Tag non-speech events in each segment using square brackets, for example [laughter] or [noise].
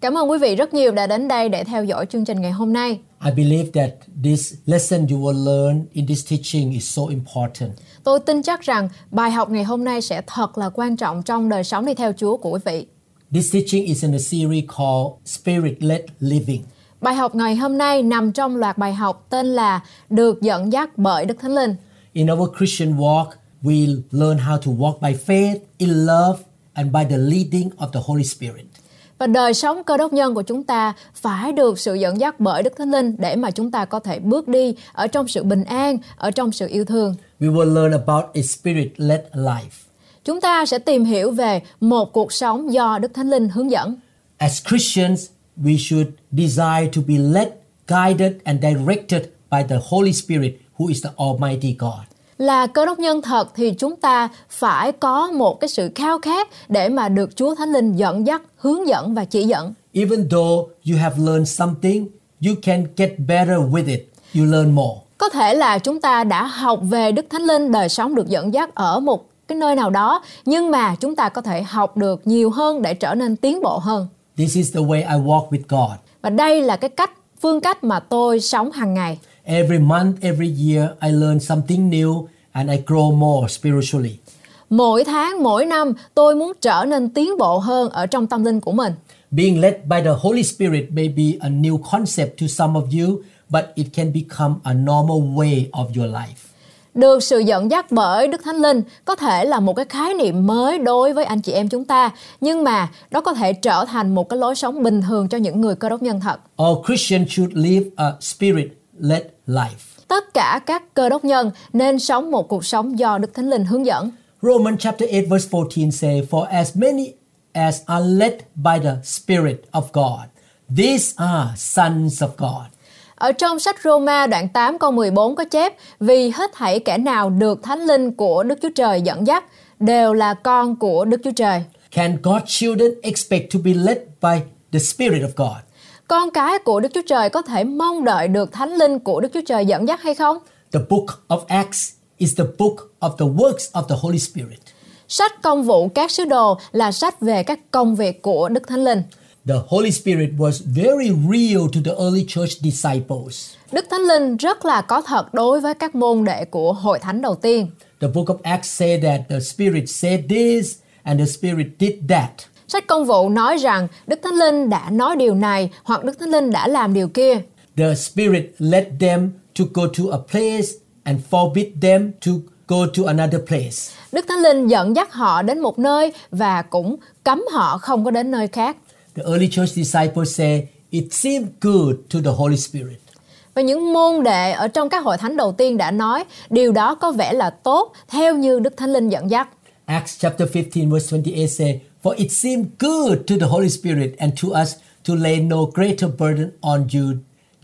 Cảm ơn quý vị rất nhiều đã đến đây để theo dõi chương trình ngày hôm nay. I believe that this lesson you will learn in this teaching is so important. Tôi tin chắc rằng bài học ngày hôm nay sẽ thật là quan trọng trong đời sống đi theo Chúa của quý vị. This teaching is in a series called Spirit Led Living. Bài học ngày hôm nay nằm trong loạt bài học tên là Được dẫn dắt bởi Đức Thánh Linh. In our Christian walk, we learn how to walk by faith, in love, and by the leading of the Holy Spirit. Và đời sống cơ đốc nhân của chúng ta phải được sự dẫn dắt bởi Đức Thánh Linh để mà chúng ta có thể bước đi ở trong sự bình an, ở trong sự yêu thương. We will learn about a spirit led life. Chúng ta sẽ tìm hiểu về một cuộc sống do Đức Thánh Linh hướng dẫn. As Christians, we should desire to be led, guided, and directed by the Holy Spirit, who is the Almighty God. Là cơ đốc nhân thật thì chúng ta phải có một cái sự khao khát để mà được Chúa Thánh Linh dẫn dắt, hướng dẫn và chỉ dẫn. Even though you have learned something, you can get better with it. You learn more. Có thể là chúng ta đã học về Đức Thánh Linh, đời sống được dẫn dắt ở một cái nơi nào đó, nhưng mà chúng ta có thể học được nhiều hơn để trở nên tiến bộ hơn. This is the way I walk with God. Và đây là cái cách, phương cách mà tôi sống hàng ngày. Every month, every year, I learn something new and I grow more spiritually. Mỗi tháng, mỗi năm tôi muốn trở nên tiến bộ hơn ở trong tâm linh của mình. Being led by the Holy Spirit may be a new concept to some of you, but it can become a normal way of your life. Được sự dẫn dắt bởi Đức Thánh Linh có thể là một cái khái niệm mới đối với anh chị em chúng ta, nhưng mà đó có thể trở thành một cái lối sống bình thường cho những người cơ đốc nhân thật. All Christians should live a spirit led life. Tất cả các cơ đốc nhân nên sống một cuộc sống do Đức Thánh Linh hướng dẫn. Romans chapter 8 verse 14 say, For as many as are led by the Spirit of God, these are sons of God. Ở trong sách Roma đoạn 8 câu 14 có chép Vì hết thảy kẻ nào được Thánh Linh của Đức Chúa Trời dẫn dắt đều là con của Đức Chúa Trời. Can God's children expect to be led by the Spirit of God? Con cái của Đức Chúa Trời có thể mong đợi được Thánh Linh của Đức Chúa Trời dẫn dắt hay không? The book of Acts is the book of the works of the Holy Spirit. Sách công vụ các sứ đồ là sách về các công việc của Đức Thánh Linh. The Holy Spirit was very real to the early church disciples. Đức Thánh Linh rất là có thật đối với các môn đệ của hội thánh đầu tiên. The book of Acts say that the Spirit said this and the Spirit did that. Sách công vụ nói rằng Đức Thánh Linh đã nói điều này hoặc Đức Thánh Linh đã làm điều kia. The Spirit led them to go to a place and forbid them to go to another place. Đức Thánh Linh dẫn dắt họ đến một nơi và cũng cấm họ không có đến nơi khác. The early church disciples say it seemed good to the Holy Spirit. Và những môn đệ ở trong các hội thánh đầu tiên đã nói điều đó có vẻ là tốt theo như Đức Thánh Linh dẫn dắt. Acts chapter 15 verse 28 say, For it seemed good to the Holy Spirit and to us to lay no greater burden on you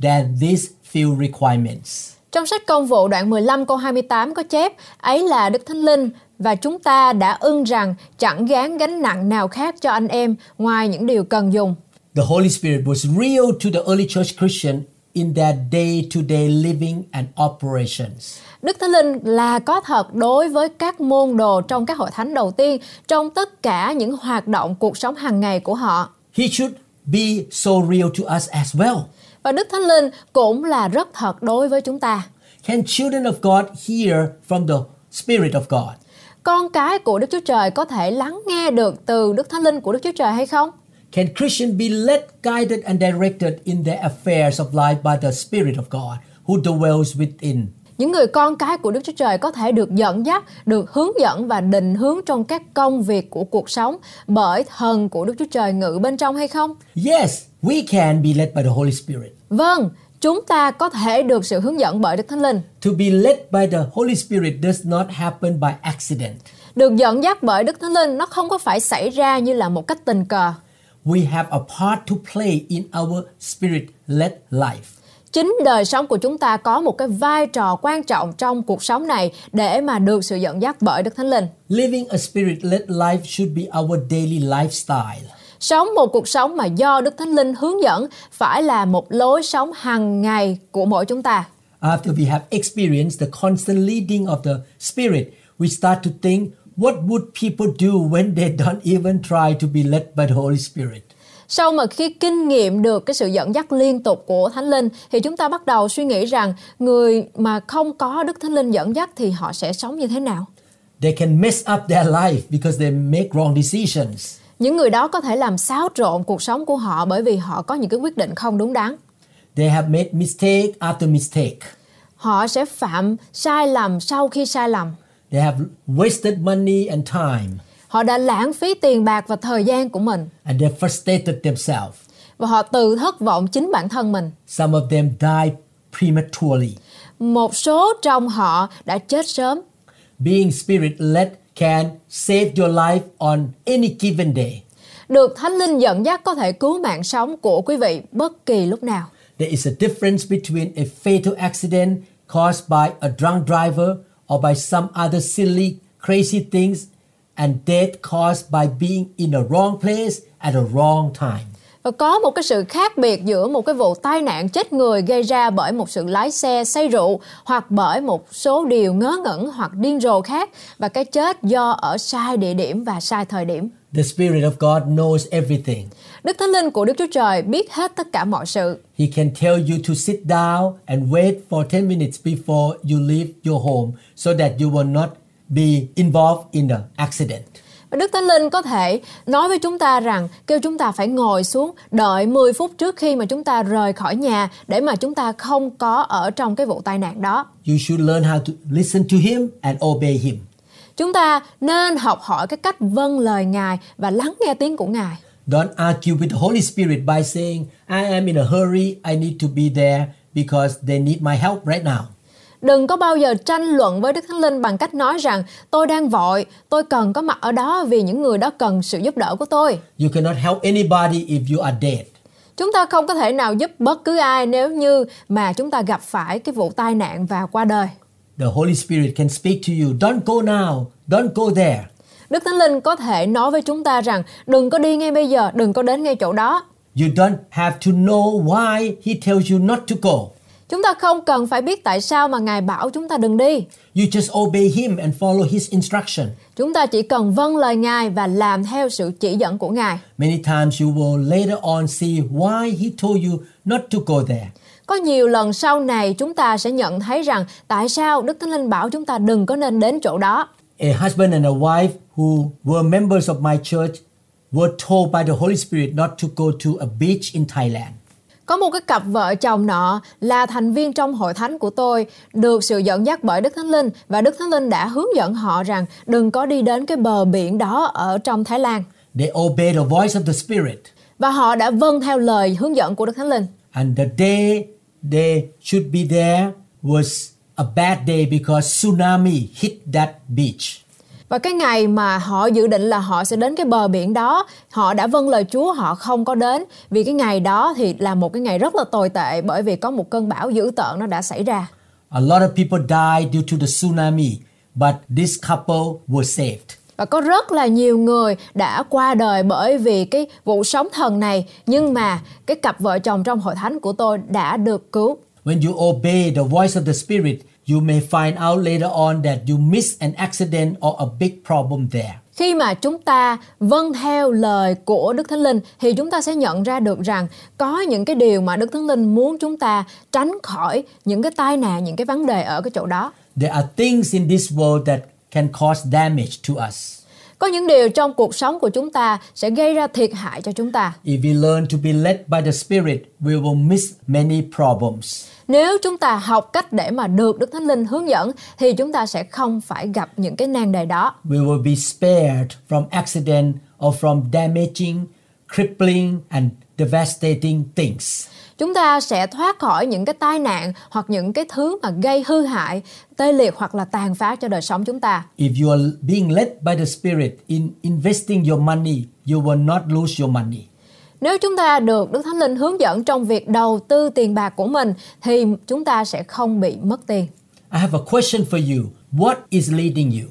than these few requirements. Trong sách công vụ đoạn 15 câu 28 có chép ấy là Đức Thánh Linh và chúng ta đã ưng rằng chẳng gán gánh nặng nào khác cho anh em ngoài những điều cần dùng. The Holy Spirit was real to the early church Christian in their day-to-day living and operations. Đức Thánh Linh là có thật đối với các môn đồ trong các hội thánh đầu tiên trong tất cả những hoạt động cuộc sống hàng ngày của họ. He should be so real to us as well. Và Đức Thánh Linh cũng là rất thật đối với chúng ta. Can children of God hear from the Spirit of God? Con cái của Đức Chúa Trời có thể lắng nghe được từ Đức Thánh Linh của Đức Chúa Trời hay không? Can Christians be led, guided, and directed in their affairs of life by the Spirit of God who dwells within? Những người con cái của Đức Chúa Trời có thể được dẫn dắt, được hướng dẫn và định hướng trong các công việc của cuộc sống bởi thần của Đức Chúa Trời ngự bên trong hay không? Yes, we can be led by the Holy Spirit. Vâng, chúng ta có thể được sự hướng dẫn bởi Đức Thánh Linh. To be led by the Holy Spirit does not happen by accident. Được dẫn dắt bởi Đức Thánh Linh nó không có phải xảy ra như là một cách tình cờ. We have a part to play in our spirit led life. chính đời sống của chúng ta có một cái vai trò quan trọng trong cuộc sống này để mà được sự dẫn dắt bởi Đức Thánh Linh. Living a spirit led life should be our daily lifestyle. Sống một cuộc sống mà do Đức Thánh Linh hướng dẫn phải là một lối sống hàng ngày của mỗi chúng ta. After we have experienced the constant leading of the Spirit, we start to think, what would people do when they don't even try to be led by the Holy Spirit? Sau mà khi kinh nghiệm được cái sự dẫn dắt liên tục của Thánh Linh thì chúng ta bắt đầu suy nghĩ rằng người mà không có Đức Thánh Linh dẫn dắt thì họ sẽ sống như thế nào? They can mess up their life because they make wrong decisions. Những người đó có thể làm xáo trộn cuộc sống của họ bởi vì họ có những cái quyết định không đúng đắn. They have made mistake after mistake. Họ sẽ phạm sai lầm sau khi sai lầm. They have wasted money and time, Họ đã lãng phí tiền bạc và thời gian của mình and they frustrated themselves. và họ tự thất vọng chính bản thân mình. Some of them die prematurely. Một số trong họ đã chết sớm. Being spirit led can save your life on any given day. Được Thánh Linh dẫn dắt có thể cứu mạng sống của quý vị bất kỳ lúc nào. There is a difference between a fatal accident caused by a drunk driver or by some other silly, crazy things and death caused by being in the wrong place at the wrong time. Có một cái sự khác biệt giữa một cái vụ tai nạn chết người gây ra bởi một sự lái xe say rượu hoặc bởi một số điều ngớ ngẩn hoặc điên rồ khác và cái chết do ở sai địa điểm và sai thời điểm. The Spirit of God knows everything. Đức Thánh Linh của Đức Chúa Trời biết hết tất cả mọi sự. He can tell you to sit down and wait for 10 minutes before you leave your home so that you will not be involved in the accident. Và Đức Thánh Linh có thể nói với chúng ta rằng kêu chúng ta phải ngồi xuống đợi 10 phút trước khi mà chúng ta rời khỏi nhà để mà chúng ta không có ở trong cái vụ tai nạn đó. You should learn how to listen to Him and obey Him. Chúng ta nên học hỏi cái cách vâng lời Ngài và lắng nghe tiếng của Ngài. Don't argue with the Holy Spirit by saying, I am in a hurry, I need to be there because they need my help right now. Đừng có bao giờ tranh luận với Đức Thánh Linh bằng cách nói rằng tôi đang vội, tôi cần có mặt ở đó vì những người đó cần sự giúp đỡ của tôi. You cannot help anybody if you are dead. Chúng ta không có thể nào giúp bất cứ ai nếu như mà chúng ta gặp phải cái vụ tai nạn và qua đời. The Holy Spirit can speak to you. Don't go now. Don't go there. Đức Thánh Linh có thể nói với chúng ta rằng đừng có đi ngay bây giờ, đừng có đến ngay chỗ đó. You don't have to know why He tells you not to go. Chúng ta không cần phải biết tại sao mà Ngài bảo chúng ta đừng đi. You just obey Him and follow His instruction. Chúng ta chỉ cần vâng lời Ngài và làm theo sự chỉ dẫn của Ngài. Many times you will later on see why He told you not to go there. Có nhiều lần sau này chúng ta sẽ nhận thấy rằng tại sao Đức Thánh Linh bảo chúng ta đừng có nên đến chỗ đó. A husband and a wife who were members of my church were told by the Holy Spirit not to go to a beach in Thailand. Có một cái cặp vợ chồng nọ là thành viên trong hội thánh của tôi được sự dẫn dắt bởi Đức Thánh Linh và Đức Thánh Linh đã hướng dẫn họ rằng đừng có đi đến cái bờ biển đó ở trong Thái Lan. They obeyed the voice of the Spirit. Và họ đã vâng theo lời hướng dẫn của Đức Thánh Linh. And the day they should be there was a bad day because tsunami hit that beach. Và cái ngày mà họ dự định là họ sẽ đến cái bờ biển đó, họ đã vâng lời Chúa, họ không có đến vì cái ngày đó thì là một cái ngày rất là tồi tệ bởi vì có một cơn bão dữ tợn nó đã xảy ra. A lot of people died due to the tsunami, but this couple were saved. Và có rất là nhiều người đã qua đời bởi vì cái vụ sóng thần này Nhưng mà cái cặp vợ chồng trong hội thánh của tôi đã được cứu When you obey the voice of the Spirit, you may find out later on that you missed an accident or a big problem there. Khi mà chúng ta vâng theo lời của Đức Thánh Linh thì chúng ta sẽ nhận ra được rằng có những cái điều mà Đức Thánh Linh muốn chúng ta tránh khỏi những cái tai nạn, những cái vấn đề ở cái chỗ đó. There are things in this world that can cause damage to us. Có những điều trong cuộc sống của chúng ta sẽ gây ra thiệt hại cho chúng ta. If we learn to be led by the Spirit, we will miss many problems. Nếu chúng ta học cách để mà được Đức Thánh Linh hướng dẫn thì chúng ta sẽ không phải gặp những cái nan đề đó. We will be spared from accident or from damaging, crippling, and devastating things. Chúng ta sẽ thoát khỏi những cái tai nạn hoặc những cái thứ mà gây hư hại, tê liệt hoặc là tàn phá cho đời sống chúng ta. If you are being led by the Spirit in investing your money, you will not lose your money. Nếu chúng ta được Đức Thánh Linh hướng dẫn trong việc đầu tư tiền bạc của mình thì chúng ta sẽ không bị mất tiền. I have a question for you. What is leading you?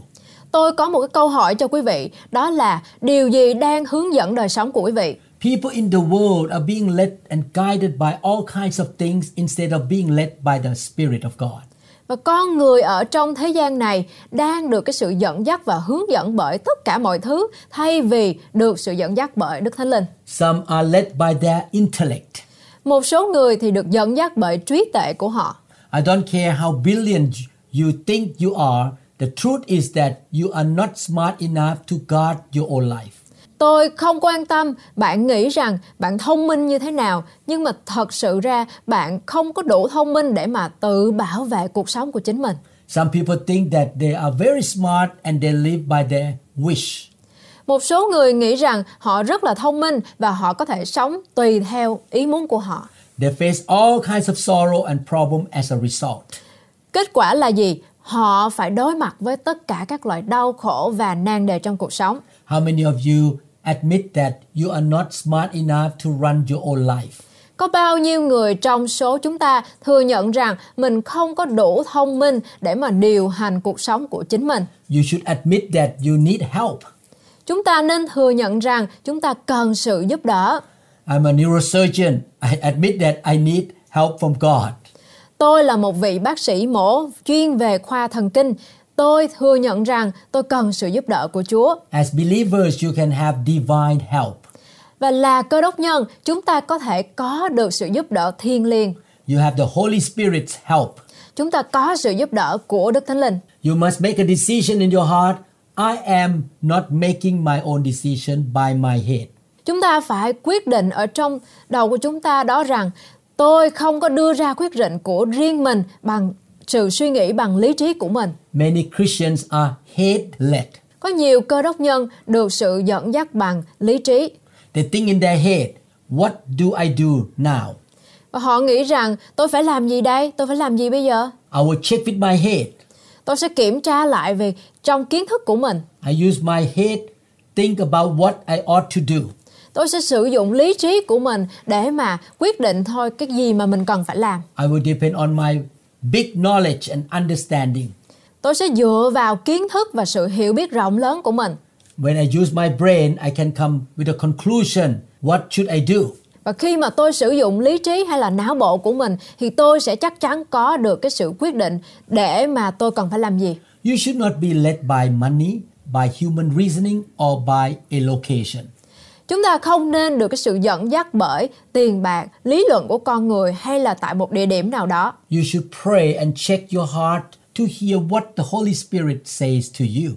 Tôi có một cái câu hỏi cho quý vị, đó là điều gì đang hướng dẫn đời sống của quý vị? People in the world are being led and guided by all kinds of things instead of being led by the Spirit of God. Và con người ở trong thế gian này đang được cái sự dẫn dắt và hướng dẫn bởi tất cả mọi thứ thay vì được sự dẫn dắt bởi Đức Thánh Linh. Some are led by their intellect. Một số người thì được dẫn dắt bởi trí tuệ của họ. I don't care how brilliant you think you are, the truth is that you are not smart enough to guard your own life. Tôi không quan tâm bạn nghĩ rằng bạn thông minh như thế nào, nhưng mà thật sự ra bạn không có đủ thông minh để mà tự bảo vệ cuộc sống của chính mình. Some people think that they are very smart and they live by their wish. Một số người nghĩ rằng họ rất là thông minh và họ có thể sống tùy theo ý muốn của họ. They face all kinds of sorrow and problem as a result. Kết quả là gì? Họ phải đối mặt với tất cả các loại đau khổ và nan đề trong cuộc sống. How many of you admit that you are not smart enough to run your own life? Có bao nhiêu người trong số chúng ta thừa nhận rằng mình không có đủ thông minh để mà điều hành cuộc sống của chính mình? You should admit that you need help. Chúng ta nên thừa nhận rằng chúng ta cần sự giúp đỡ. I'm a neurosurgeon. I admit that I need help from God. Tôi là một vị bác sĩ mổ chuyên về khoa thần kinh. Tôi thừa nhận rằng tôi cần sự giúp đỡ của Chúa. As believers, you can have divine help. Và là cơ đốc nhân, chúng ta có thể có được sự giúp đỡ thiên liêng. You have the Holy Spirit's help. Chúng ta có sự giúp đỡ của Đức Thánh Linh. You must make a decision in your heart. I am not making my own decision by my head. Chúng ta phải quyết định ở trong đầu của chúng ta đó rằng tôi không có đưa ra quyết định của riêng mình bằng sự suy nghĩ bằng lý trí của mình. Many Christians are head led. Có nhiều cơ đốc nhân được sự dẫn dắt bằng lý trí They think in their head, what do I do now? và họ nghĩ rằng tôi phải làm gì đây? Tôi phải làm gì bây giờ? I will check with my head. Tôi sẽ kiểm tra lại về trong kiến thức của mình. I use my head, think about what I ought to do. Tôi sẽ sử dụng lý trí của mình để mà quyết định thôi cái gì mà mình cần phải làm. I will depend on my big knowledge and understanding. Tôi sẽ dựa vào kiến thức và sự hiểu biết rộng lớn của mình. When I use my brain, I can come with a conclusion. What should I do? Và khi mà tôi sử dụng lý trí hay là não bộ của mình thì tôi sẽ chắc chắn có được cái sự quyết định để mà tôi cần phải làm gì. You should not be led by money, by human reasoning, or by a location. Chúng ta không nên được cái sự dẫn dắt bởi tiền bạc, lý luận của con người hay là tại một địa điểm nào đó. You should pray and check your heart to hear what the Holy Spirit says to you.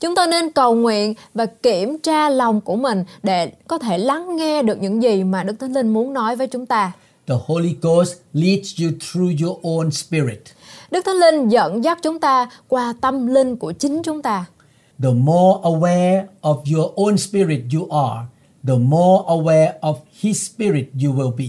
Chúng ta nên cầu nguyện và kiểm tra lòng của mình để có thể lắng nghe được những gì mà Đức Thánh Linh muốn nói với chúng ta. The Holy Ghost leads you through your own spirit. Đức Thánh Linh dẫn dắt chúng ta qua tâm linh của chính chúng ta. The more aware of your own spirit you are, the more aware of His spirit you will be.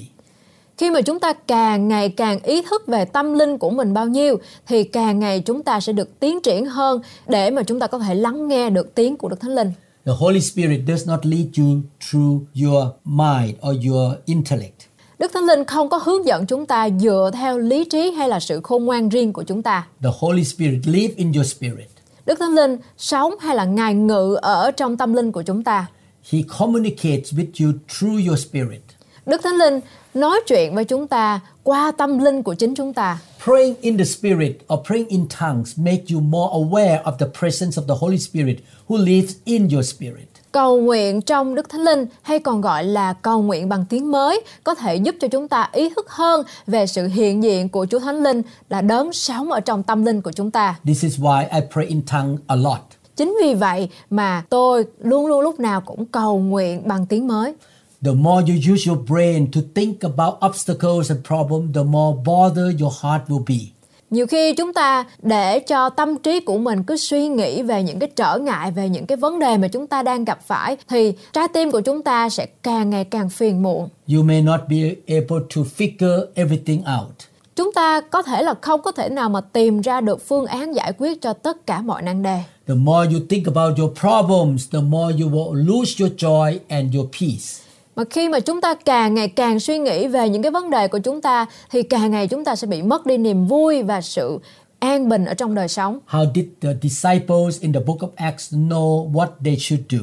Khi mà chúng ta càng ngày càng ý thức về tâm linh của mình bao nhiêu thì càng ngày chúng ta sẽ được tiến triển hơn để mà chúng ta có thể lắng nghe được tiếng của Đức Thánh Linh. The Holy Spirit does not lead you through your mind or your intellect. Đức Thánh Linh không có hướng dẫn chúng ta dựa theo lý trí hay là sự khôn ngoan riêng của chúng ta. The Holy Spirit live in your spirit. Đức Thánh Linh sống hay là ngài ngự ở trong tâm linh của chúng ta. He communicates with you through your spirit. Đức Thánh Linh nói chuyện với chúng ta qua tâm linh của chính chúng ta. Praying in the Spirit or praying in tongues make you more aware of the presence of the Holy Spirit who lives in your spirit. Cầu nguyện trong Đức Thánh Linh hay còn gọi là cầu nguyện bằng tiếng mới có thể giúp cho chúng ta ý thức hơn về sự hiện diện của Chúa Thánh Linh là đấng sống ở trong tâm linh của chúng ta. This is why I pray in tongues a lot. Chính vì vậy mà tôi luôn luôn lúc nào cũng cầu nguyện bằng tiếng mới. The more you use your brain to think about obstacles and problems, the more bother your heart will be. Nhiều khi chúng ta để cho tâm trí của mình cứ suy nghĩ về những cái trở ngại, về những cái vấn đề mà chúng ta đang gặp phải thì trái tim của chúng ta sẽ càng ngày càng phiền muộn. You may not be able to figure everything out. Chúng ta có thể là không có thể nào mà tìm ra được phương án giải quyết cho tất cả mọi nan đề. The more you think about your problems, the more you will lose your joy and your peace. Mà khi mà chúng ta càng ngày càng suy nghĩ về những cái vấn đề của chúng ta thì càng ngày chúng ta sẽ bị mất đi niềm vui và sự an bình ở trong đời sống. How did the disciples in the book of Acts know what they should do?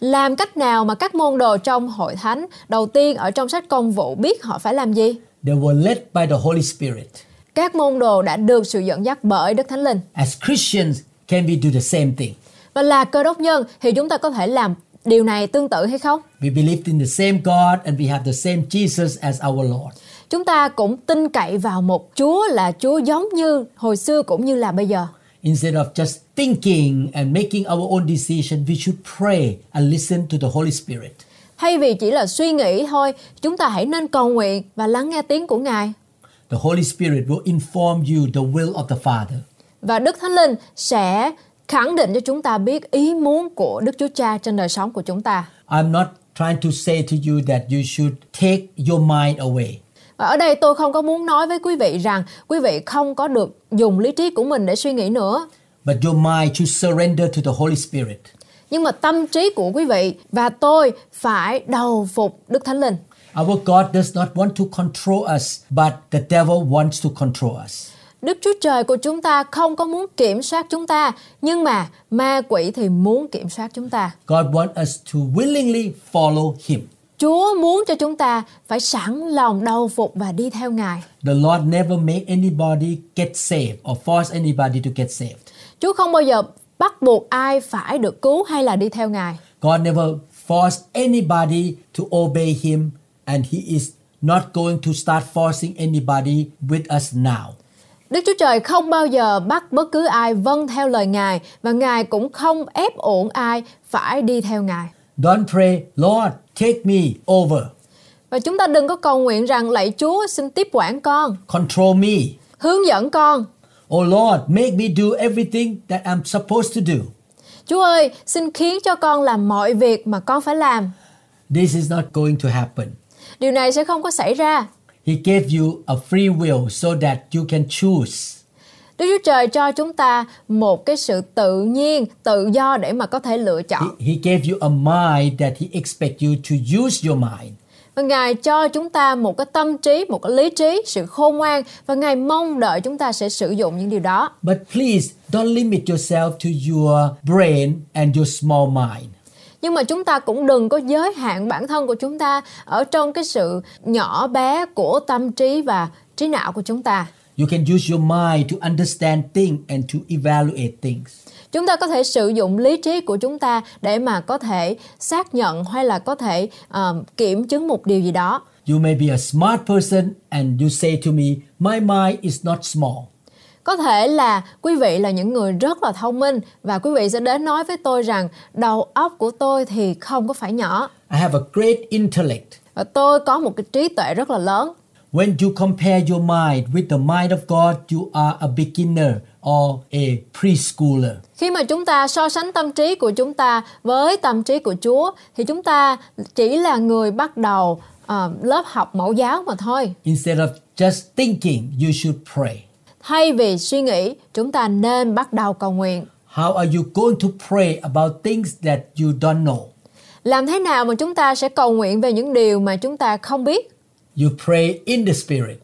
Làm cách nào mà các môn đồ trong hội thánh đầu tiên ở trong sách công vụ biết họ phải làm gì? They were led by the Holy Spirit. Các môn đồ đã được sự dẫn dắt bởi Đức Thánh Linh. As Christians, can we do the same thing? Và là cơ đốc nhân thì chúng ta có thể làm điều này tương tự hay không? We believe in the same God and we have the same Jesus as our Lord. Chúng ta cũng tin cậy vào một Chúa là Chúa giống như hồi xưa cũng như là bây giờ. Instead of just thinking and making our own decision, we should pray and listen to the Holy Spirit. Thay vì chỉ là suy nghĩ thôi, chúng ta hãy nên cầu nguyện và lắng nghe tiếng của Ngài. The Holy Spirit will inform you the will of the Father. Và Đức Thánh Linh sẽ khẳng định cho chúng ta biết ý muốn của Đức Chúa Cha trên đời sống của chúng ta. I'm not trying to say to you that you should take your mind away. Và ở đây tôi không có muốn nói với quý vị rằng quý vị không có được dùng lý trí của mình để suy nghĩ nữa. But your mind should surrender to the Holy Spirit. Nhưng mà tâm trí của quý vị và tôi phải đầu phục Đức Thánh Linh. Our God does not want to control us, but the devil wants to control us. Đức Chúa Trời của chúng ta không có muốn kiểm soát chúng ta, nhưng mà ma quỷ thì muốn kiểm soát chúng ta. God wants us to willingly follow Him. Chúa muốn cho chúng ta phải sẵn lòng đầu phục và đi theo Ngài. The Lord never make anybody get saved or force anybody to get saved. Chúa không bao giờ bắt buộc ai phải được cứu hay là đi theo Ngài. God never force anybody to obey Him, and He is not going to start forcing anybody with us now. Đức Chúa Trời không bao giờ bắt bất cứ ai vâng theo lời Ngài và Ngài cũng không ép uổng ai phải đi theo Ngài. Don't pray, Lord, take me over, Và chúng ta đừng có cầu nguyện rằng lạy Chúa xin tiếp quản con, control me. hướng dẫn con. Oh Lord, make me do everything that I'm supposed to do. Chúa ơi, xin khiến cho con làm mọi việc mà con phải làm. This is not going to happen. Điều này sẽ không có xảy ra. He gave you a free will so that you can choose. Đức Chúa Trời cho chúng ta một cái sự tự nhiên, tự do để mà có thể lựa chọn. He, he gave you a mind that He expect you to use your mind. Và Ngài cho chúng ta một cái tâm trí, một cái lý trí, sự khôn ngoan và Ngài mong đợi chúng ta sẽ sử dụng những điều đó. But please don't limit yourself to your brain and your small mind. Nhưng mà chúng ta cũng đừng có giới hạn bản thân của chúng ta ở trong cái sự nhỏ bé của tâm trí và trí não của chúng ta. You can use your mind to understand things and to evaluate things. Chúng ta có thể sử dụng lý trí của chúng ta để mà có thể xác nhận hay là có thể um, kiểm chứng một điều gì đó. You may be a smart person and you say to me, My mind is not small. Có thể là quý vị là những người rất là thông minh và quý vị sẽ đến nói với tôi rằng đầu óc của tôi thì không có phải nhỏ I have a great intellect. và tôi có một cái trí tuệ rất là lớn. When you compare your mind with the mind of God, you are a beginner or a preschooler. Khi mà chúng ta so sánh tâm trí của chúng ta với tâm trí của Chúa thì chúng ta chỉ là người bắt đầu ờ, lớp học mẫu giáo mà thôi. Instead of just thinking, you should pray. Thay vì suy nghĩ, chúng ta nên bắt đầu cầu nguyện. How are you going to pray about things that you don't know? Làm thế nào mà chúng ta sẽ cầu nguyện về những điều mà chúng ta không biết? You pray in the Spirit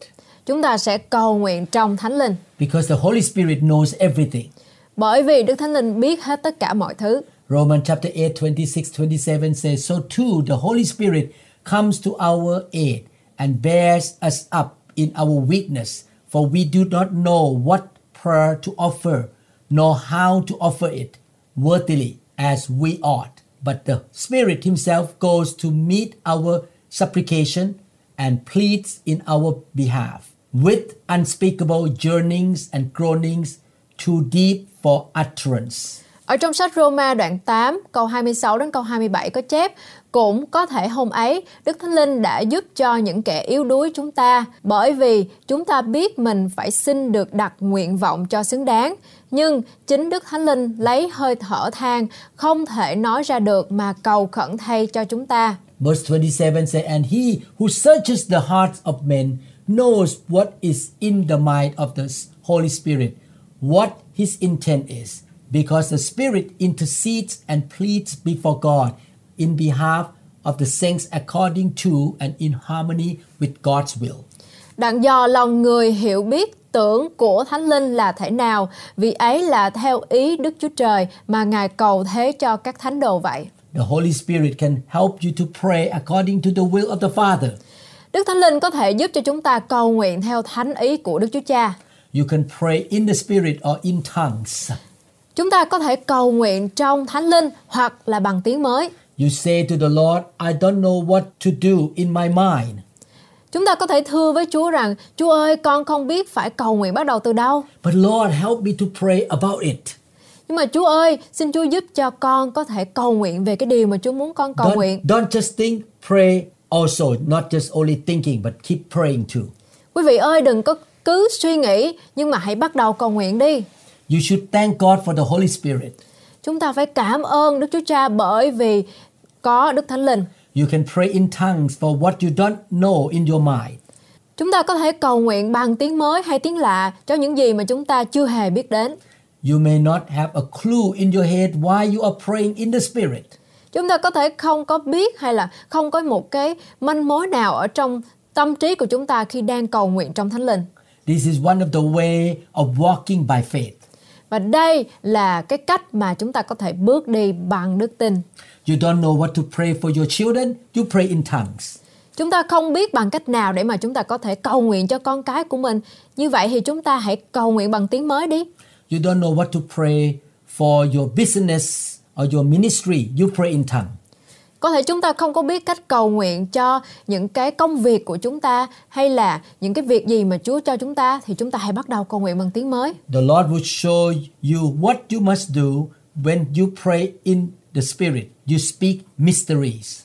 Chúng ta sẽ cầu nguyện trong Thánh Linh. because the Holy Spirit knows everything. Bởi vì Đức Thánh Linh biết hết tất cả mọi thứ. Romans chapter 8, 26, 27 says, So too the Holy Spirit comes to our aid and bears us up in our weakness, for we do not know what prayer to offer, nor how to offer it worthily as we ought. But the Spirit Himself goes to meet our supplication and pleads in our behalf with unspeakable yearnings and groanings too deep for utterance. Ở trong sách Roma đoạn 8 câu 26 đến câu 27 có chép cũng có thể hôm ấy Đức Thánh Linh đã giúp cho những kẻ yếu đuối chúng ta bởi vì chúng ta biết mình phải xin được đặt nguyện vọng cho xứng đáng nhưng chính Đức Thánh Linh lấy hơi thở than không thể nói ra được mà cầu khẩn thay cho chúng ta. Verse 27 says, And he who searches the hearts of men knows what is in the mind of the Holy Spirit, what his intent is, because the Spirit intercedes and pleads before God in behalf of the saints according to and in harmony with God's will. Đặng dò lòng người hiểu biết tưởng của Thánh Linh là thể nào, vì ấy là theo ý Đức Chúa Trời mà Ngài cầu thế cho các thánh đồ vậy. The Holy Spirit can help you to pray according to the will of the Father. Đức Thánh Linh có thể giúp cho chúng ta cầu nguyện theo thánh ý của Đức Chúa Cha. You can pray in the Spirit or in tongues. Chúng ta có thể cầu nguyện trong Thánh Linh hoặc là bằng tiếng mới. You say to the Lord, I don't know what to do in my mind. Chúng ta có thể thưa với Chúa rằng, Chúa ơi, con không biết phải cầu nguyện bắt đầu từ đâu. But Lord, help me to pray about it. Nhưng mà Chúa ơi, xin Chúa giúp cho con có thể cầu nguyện về cái điều mà Chúa muốn con cầu Don't, nguyện. don't just think, pray also, not just only thinking, but keep praying too. Quý vị ơi, đừng có cứ suy nghĩ, nhưng mà hãy bắt đầu cầu nguyện đi. You should thank God for the Holy Spirit. Chúng ta phải cảm ơn Đức Chúa Cha bởi vì có Đức Thánh Linh. You can pray in tongues for what you don't know in your mind. Chúng ta có thể cầu nguyện bằng tiếng mới hay tiếng lạ cho những gì mà chúng ta chưa hề biết đến. You may not have a clue in your head why you are praying in the Spirit. Chúng ta có thể không có biết hay là không có một cái manh mối nào ở trong tâm trí của chúng ta khi đang cầu nguyện trong Thánh Linh. This is one of the way of walking by faith. Và đây là cái cách mà chúng ta có thể bước đi bằng đức tin. You don't know what to pray for your children, you pray in tongues. Chúng ta không biết bằng cách nào để mà chúng ta có thể cầu nguyện cho con cái của mình. Như vậy thì chúng ta hãy cầu nguyện bằng tiếng mới đi. You don't know what to pray for your business or your ministry, you pray in tongue. Có thể chúng ta không có biết cách cầu nguyện cho những cái công việc của chúng ta hay là những cái việc gì mà Chúa cho chúng ta thì chúng ta hãy bắt đầu cầu nguyện bằng tiếng mới. The Lord will show you what you must do when you pray in the Spirit. You speak mysteries.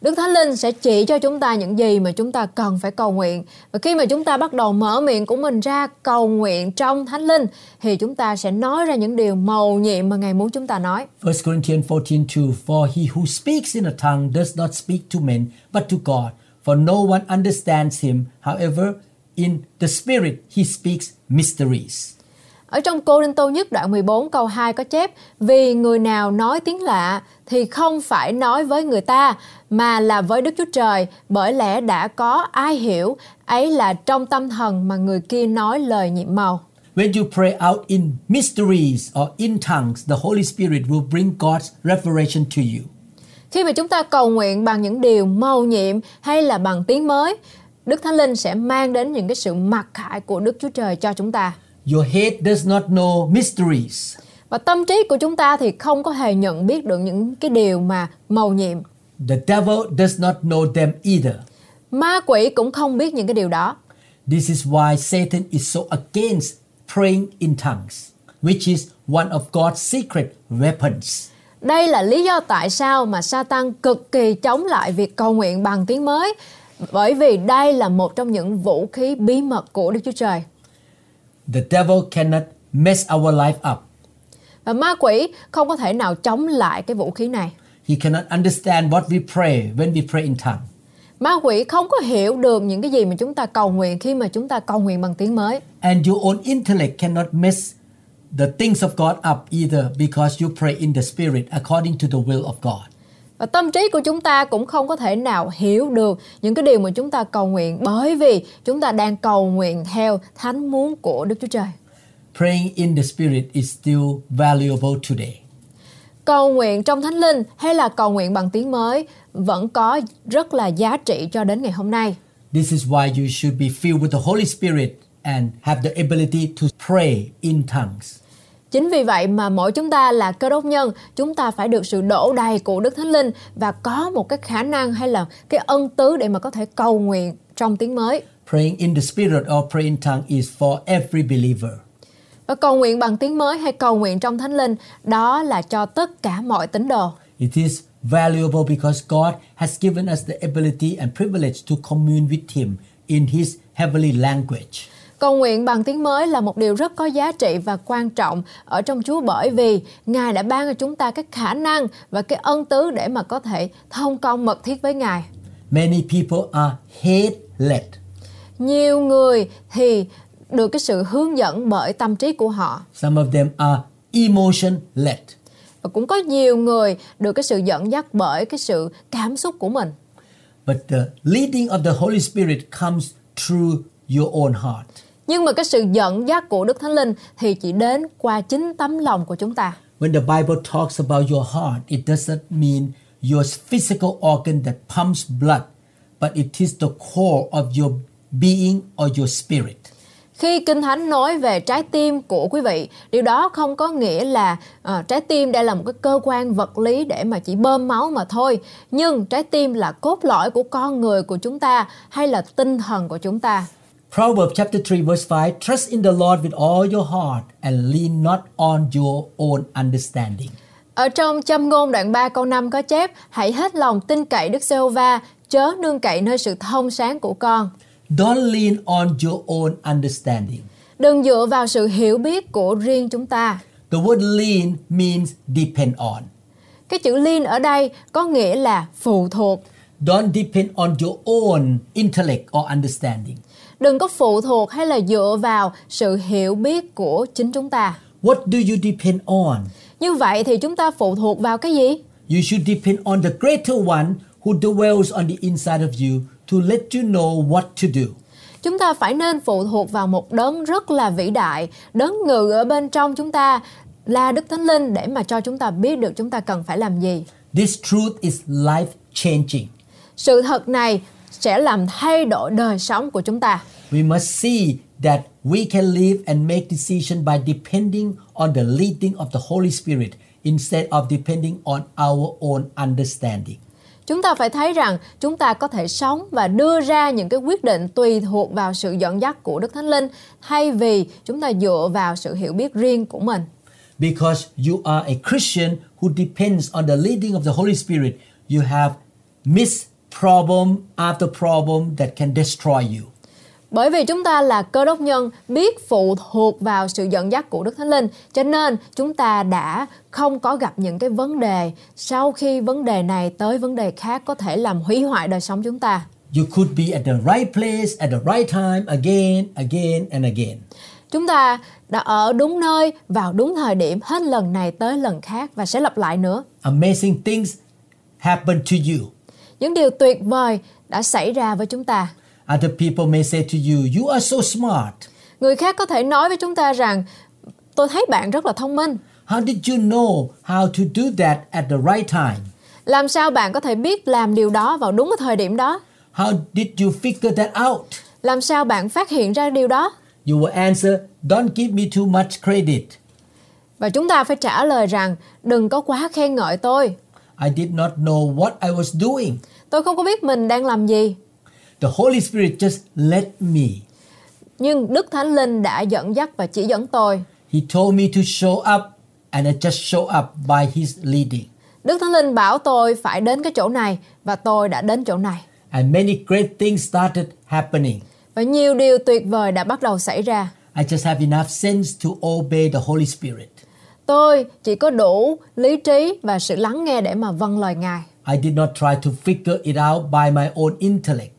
Đức Thánh Linh sẽ chỉ cho chúng ta những gì mà chúng ta cần phải cầu nguyện. Và khi mà chúng ta bắt đầu mở miệng của mình ra cầu nguyện trong Thánh Linh thì chúng ta sẽ nói ra những điều mầu nhiệm mà Ngài muốn chúng ta nói. 1 Corinthians 14:2 For he who speaks in a tongue does not speak to men, but to God, for no one understands him. However, in the Spirit he speaks mysteries. Ở trong Cô Đinh Tô nhất đoạn 14 câu 2 có chép Vì người nào nói tiếng lạ thì không phải nói với người ta mà là với Đức Chúa Trời bởi lẽ đã có ai hiểu ấy là trong tâm thần mà người kia nói lời nhiệm màu. When you pray out in mysteries or in tongues, the Holy Spirit will bring God's revelation to you. Khi mà chúng ta cầu nguyện bằng những điều mầu nhiệm hay là bằng tiếng mới, Đức Thánh Linh sẽ mang đến những cái sự mặc khải của Đức Chúa Trời cho chúng ta. Your head does not know mysteries. Và tâm trí của chúng ta thì không có hề nhận biết được những cái điều mà mầu nhiệm. The devil does not know them either. Ma quỷ cũng không biết những cái điều đó. This is why Satan is so against praying in tongues, which is one of God's secret weapons. Đây là lý do tại sao mà Satan cực kỳ chống lại việc cầu nguyện bằng tiếng mới bởi vì đây là một trong những vũ khí bí mật của Đức Chúa Trời. The devil cannot mess our life up. Và ma quỷ không có thể nào chống lại cái vũ khí này. He cannot understand what we pray when we pray in tongue. Ma quỷ không có hiểu được những cái gì mà chúng ta cầu nguyện khi mà chúng ta cầu nguyện bằng tiếng mới. And your own intellect cannot mess the things of God up either because you pray in the Spirit according to the will of God. Và tâm trí của chúng ta cũng không có thể nào hiểu được những cái điều mà chúng ta cầu nguyện bởi vì chúng ta đang cầu nguyện theo thánh muốn của Đức Chúa Trời. Praying in the Spirit is still valuable today. Cầu nguyện trong Thánh Linh hay là cầu nguyện bằng tiếng mới vẫn có rất là giá trị cho đến ngày hôm nay. This is why you should be filled with the Holy Spirit and have the ability to pray in tongues. Chính vì vậy mà mỗi chúng ta là cơ đốc nhân, chúng ta phải được sự đổ đầy của Đức Thánh Linh và có một cái khả năng hay là cái ân tứ để mà có thể cầu nguyện trong tiếng mới. Praying in the Spirit or praying in tongue is for every believer. Và cầu nguyện bằng tiếng mới hay cầu nguyện trong Thánh Linh, đó là cho tất cả mọi tín đồ. It is valuable because God has given us the ability and privilege to commune with Him in His heavenly language. Cầu nguyện bằng tiếng mới là một điều rất có giá trị và quan trọng ở trong Chúa bởi vì Ngài đã ban cho chúng ta cái khả năng và cái ân tứ để mà có thể thông công mật thiết với Ngài. Many people are head led. Nhiều người thì được cái sự hướng dẫn bởi tâm trí của họ. Some of them are emotion led. và cũng có nhiều người được cái sự dẫn dắt bởi cái sự cảm xúc của mình But the leading of the Holy Spirit comes through your own heart. Nhưng mà cái sự dẫn dắt của Đức Thánh Linh thì chỉ đến qua chính tấm lòng của chúng ta When the Bible talks about your heart, it doesn't mean your physical organ that pumps blood, but it is the core of your being or your spirit. Khi Kinh Thánh nói về trái tim của quý vị, điều đó không có nghĩa là ờ, trái tim đây là một cái cơ quan vật lý để mà chỉ bơm máu mà thôi. Nhưng trái tim là cốt lõi của con người của chúng ta hay là tinh thần của chúng ta. Proverbs chapter 3 verse 5 Trust in the Lord with all your heart and lean not on your own understanding. Ở trong châm ngôn đoạn 3 câu 5 có chép Hãy hết lòng tin cậy Đức Giê-hô-va, chớ nương cậy nơi sự thông sáng của con. Don't lean on your own understanding. Đừng dựa vào sự hiểu biết của riêng chúng ta. The word lean means depend on. Cái chữ liên ở đây có nghĩa là phụ thuộc. Don't depend on your own intellect or understanding. Đừng có phụ thuộc hay là dựa vào sự hiểu biết của chính chúng ta. What do you depend on? Như vậy thì chúng ta phụ thuộc vào cái gì? You should depend on the greater one who dwells on the inside of you to let you know what to do. Chúng ta phải nên phụ thuộc vào một đấng rất là vĩ đại, đấng ngự ở bên trong chúng ta là Đức Thánh Linh để mà cho chúng ta biết được chúng ta cần phải làm gì. This truth is life changing. Sự thật này sẽ làm thay đổi đời sống của chúng ta. We must see that we can live and make decision by depending on the leading of the Holy Spirit instead of depending on our own understanding. Chúng ta phải thấy rằng chúng ta có thể sống và đưa ra những cái quyết định tùy thuộc vào sự dẫn dắt của Đức Thánh Linh thay vì chúng ta dựa vào sự hiểu biết riêng của mình. Because you are a Christian who depends on the leading of the Holy Spirit, you have missed problem after problem that can destroy you. Bởi vì chúng ta là cơ đốc nhân biết phụ thuộc vào sự dẫn dắt của Đức Thánh Linh, cho nên chúng ta đã không có gặp những cái vấn đề sau khi vấn đề này tới vấn đề khác có thể làm hủy hoại đời sống chúng ta. You could be at the right place at the right time again, again, and again. Chúng ta đã ở đúng nơi vào đúng thời điểm hết lần này tới lần khác và sẽ lặp lại nữa. Amazing things happen to you. Những điều tuyệt vời đã xảy ra với chúng ta. Other people may say to you, You are so smart. Người khác có thể nói với chúng ta rằng tôi thấy bạn rất là thông minh. How did you know how to do that at the right time? Làm sao bạn có thể biết làm điều đó vào đúng cái thời điểm đó? How did you figure that out? Làm sao bạn phát hiện ra điều đó? You will answer, Don't give me too much credit. Và chúng ta phải trả lời rằng đừng có quá khen ngợi tôi. I did not know what I was doing. Tôi không có biết mình đang làm gì. The Holy Spirit just led me. Nhưng Đức Thánh Linh đã dẫn dắt và chỉ dẫn tôi. He told me to show up, and I just show up by His leading. Đức Thánh Linh bảo tôi phải đến cái chỗ này và tôi đã đến chỗ này. And many great things started happening. Và nhiều điều tuyệt vời đã bắt đầu xảy ra. I just have enough sense to obey the Holy Spirit. Tôi chỉ có đủ lý trí và sự lắng nghe để mà vâng lời Ngài. I did not try to figure it out by my own intellect.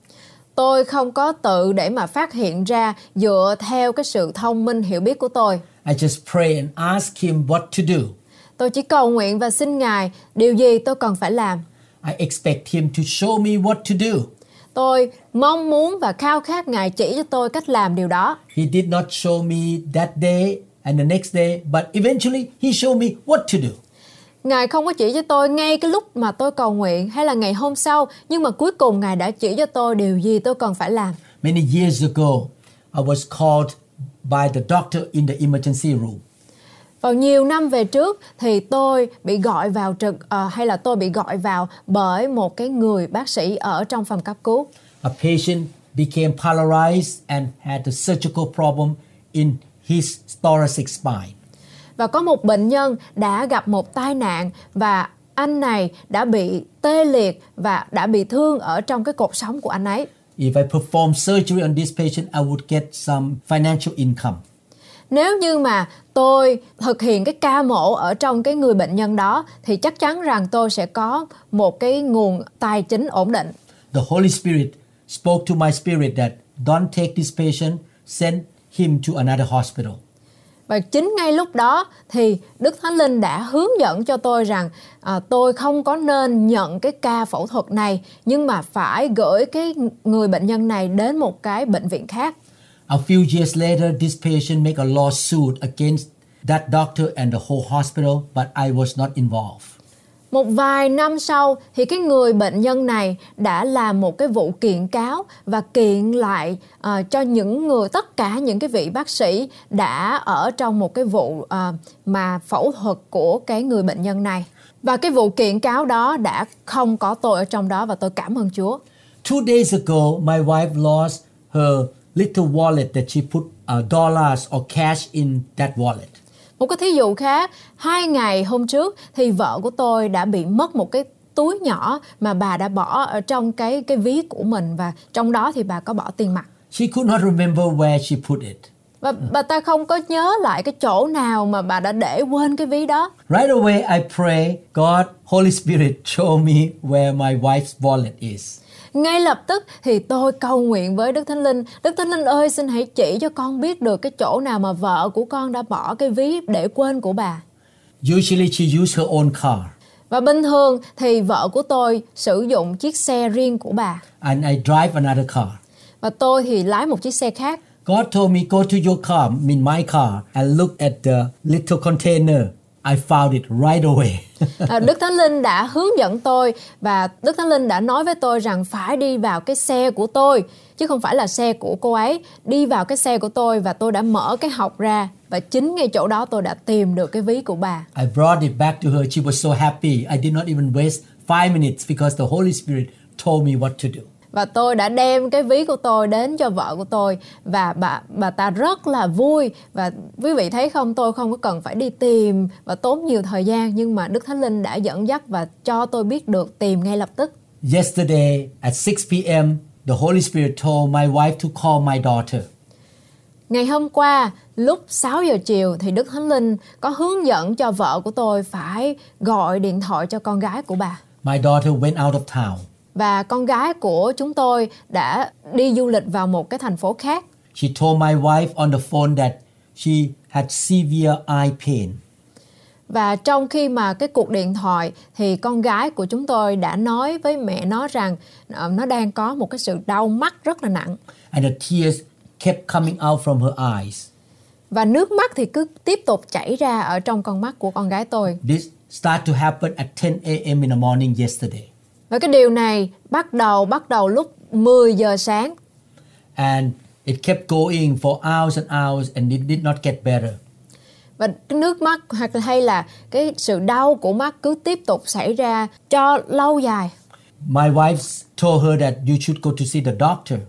Tôi không có tự để mà phát hiện ra dựa theo cái sự thông minh hiểu biết của tôi. I just pray and ask Him what to do. Tôi chỉ cầu nguyện và xin Ngài điều gì tôi cần phải làm. I expect Him to show me what to do. Tôi mong muốn và khao khát Ngài chỉ cho tôi cách làm điều đó. He did not show me that day and the next day, but eventually He showed me what to do. Ngài không có chỉ cho tôi ngay cái lúc mà tôi cầu nguyện hay là ngày hôm sau, nhưng mà cuối cùng Ngài đã chỉ cho tôi điều gì tôi cần phải làm. Many years ago, I was called by the doctor in the emergency room. Vào nhiều năm về trước thì tôi bị gọi vào trực ờ, hay là tôi bị gọi vào bởi một cái người bác sĩ ở trong phòng cấp cứu. A patient became paralyzed and had a surgical problem in his thoracic spine. Và có một bệnh nhân đã gặp một tai nạn và anh này đã bị tê liệt và đã bị thương ở trong cái cột sống của anh ấy. If I perform surgery on this patient, I would get some financial income. Nếu như mà tôi thực hiện cái ca mổ ở trong cái người bệnh nhân đó thì chắc chắn rằng tôi sẽ có một cái nguồn tài chính ổn định. The Holy Spirit spoke to my spirit that don't take this patient, send him to another hospital. và chính ngay lúc đó thì Đức Thánh Linh đã hướng dẫn cho tôi rằng à, tôi không có nên nhận cái ca phẫu thuật này nhưng mà phải gửi cái người bệnh nhân này đến một cái bệnh viện khác. A few years later, this patient make a lawsuit against that doctor and the whole hospital, but I was not involved. Một vài năm sau thì cái người bệnh nhân này đã làm một cái vụ kiện cáo và kiện lại uh, cho những người tất cả những cái vị bác sĩ đã ở trong một cái vụ uh, mà phẫu thuật của cái người bệnh nhân này. Và cái vụ kiện cáo đó đã không có tôi ở trong đó và tôi cảm ơn Chúa. Two days ago, my wife lost her little wallet that she put uh, dollars or cash in that wallet. Một cái thí dụ khác, hai ngày hôm trước thì vợ của tôi đã bị mất một cái túi nhỏ mà bà đã bỏ ở trong cái cái ví của mình và trong đó thì bà có bỏ tiền mặt. She could not remember where she put it. Và bà ta không có nhớ lại cái chỗ nào mà bà đã để quên cái ví đó. Right away, I pray, God, Holy Spirit, show me where my wife's wallet is. Ngay lập tức thì tôi cầu nguyện với Đức Thánh Linh. Đức Thánh Linh ơi xin hãy chỉ cho con biết được cái chỗ nào mà vợ của con đã bỏ cái ví để quên của bà. Usually, she used her own car, Và bình thường thì vợ của tôi sử dụng chiếc xe riêng của bà. and I drive another car. Và tôi thì lái một chiếc xe khác. God told me, go to your car, in my car, and look at the little container. I found it right away. [laughs] À, Đức Thánh Linh đã hướng dẫn tôi và Đức Thánh Linh đã nói với tôi rằng phải đi vào cái xe của tôi chứ không phải là xe của cô ấy. Đi vào cái xe của tôi và tôi đã mở cái học ra và chính ngay chỗ đó tôi đã tìm được cái ví của bà. I brought it back to her. She was so happy. I did not even waste five minutes because the Holy Spirit told me what to do. Và tôi đã đem cái ví của tôi đến cho vợ của tôi và bà bà ta rất là vui và quý vị thấy không tôi không có cần phải đi tìm và tốn nhiều thời gian nhưng mà Đức Thánh Linh đã dẫn dắt và cho tôi biết được tìm ngay lập tức. Yesterday at 6 p.m., the Holy Spirit told my wife to call my daughter. Ngày hôm qua, lúc 6 giờ chiều thì Đức Thánh Linh có hướng dẫn cho vợ của tôi phải gọi điện thoại cho con gái của bà. My daughter went out of town. Và con gái của chúng tôi đã đi du lịch vào một cái thành phố khác. She told my wife on the phone that she had severe eye pain. Và trong khi mà cái cuộc điện thoại thì con gái của chúng tôi đã nói với mẹ nó rằng ờ, nó đang có một cái sự đau mắt rất là nặng. and the tears kept coming out from her eyes. Và nước mắt thì cứ tiếp tục chảy ra ở trong con mắt của con gái tôi. This started to happen at 10 a.m. in the morning yesterday. Và cái điều này bắt đầu bắt đầu lúc 10 giờ sáng And it kept going for hours and hours and it did not get better. và cái nước mắt hoặc hay là cái sự đau của mắt cứ tiếp tục xảy ra cho lâu dài. My wife told her that you should go to see the doctor.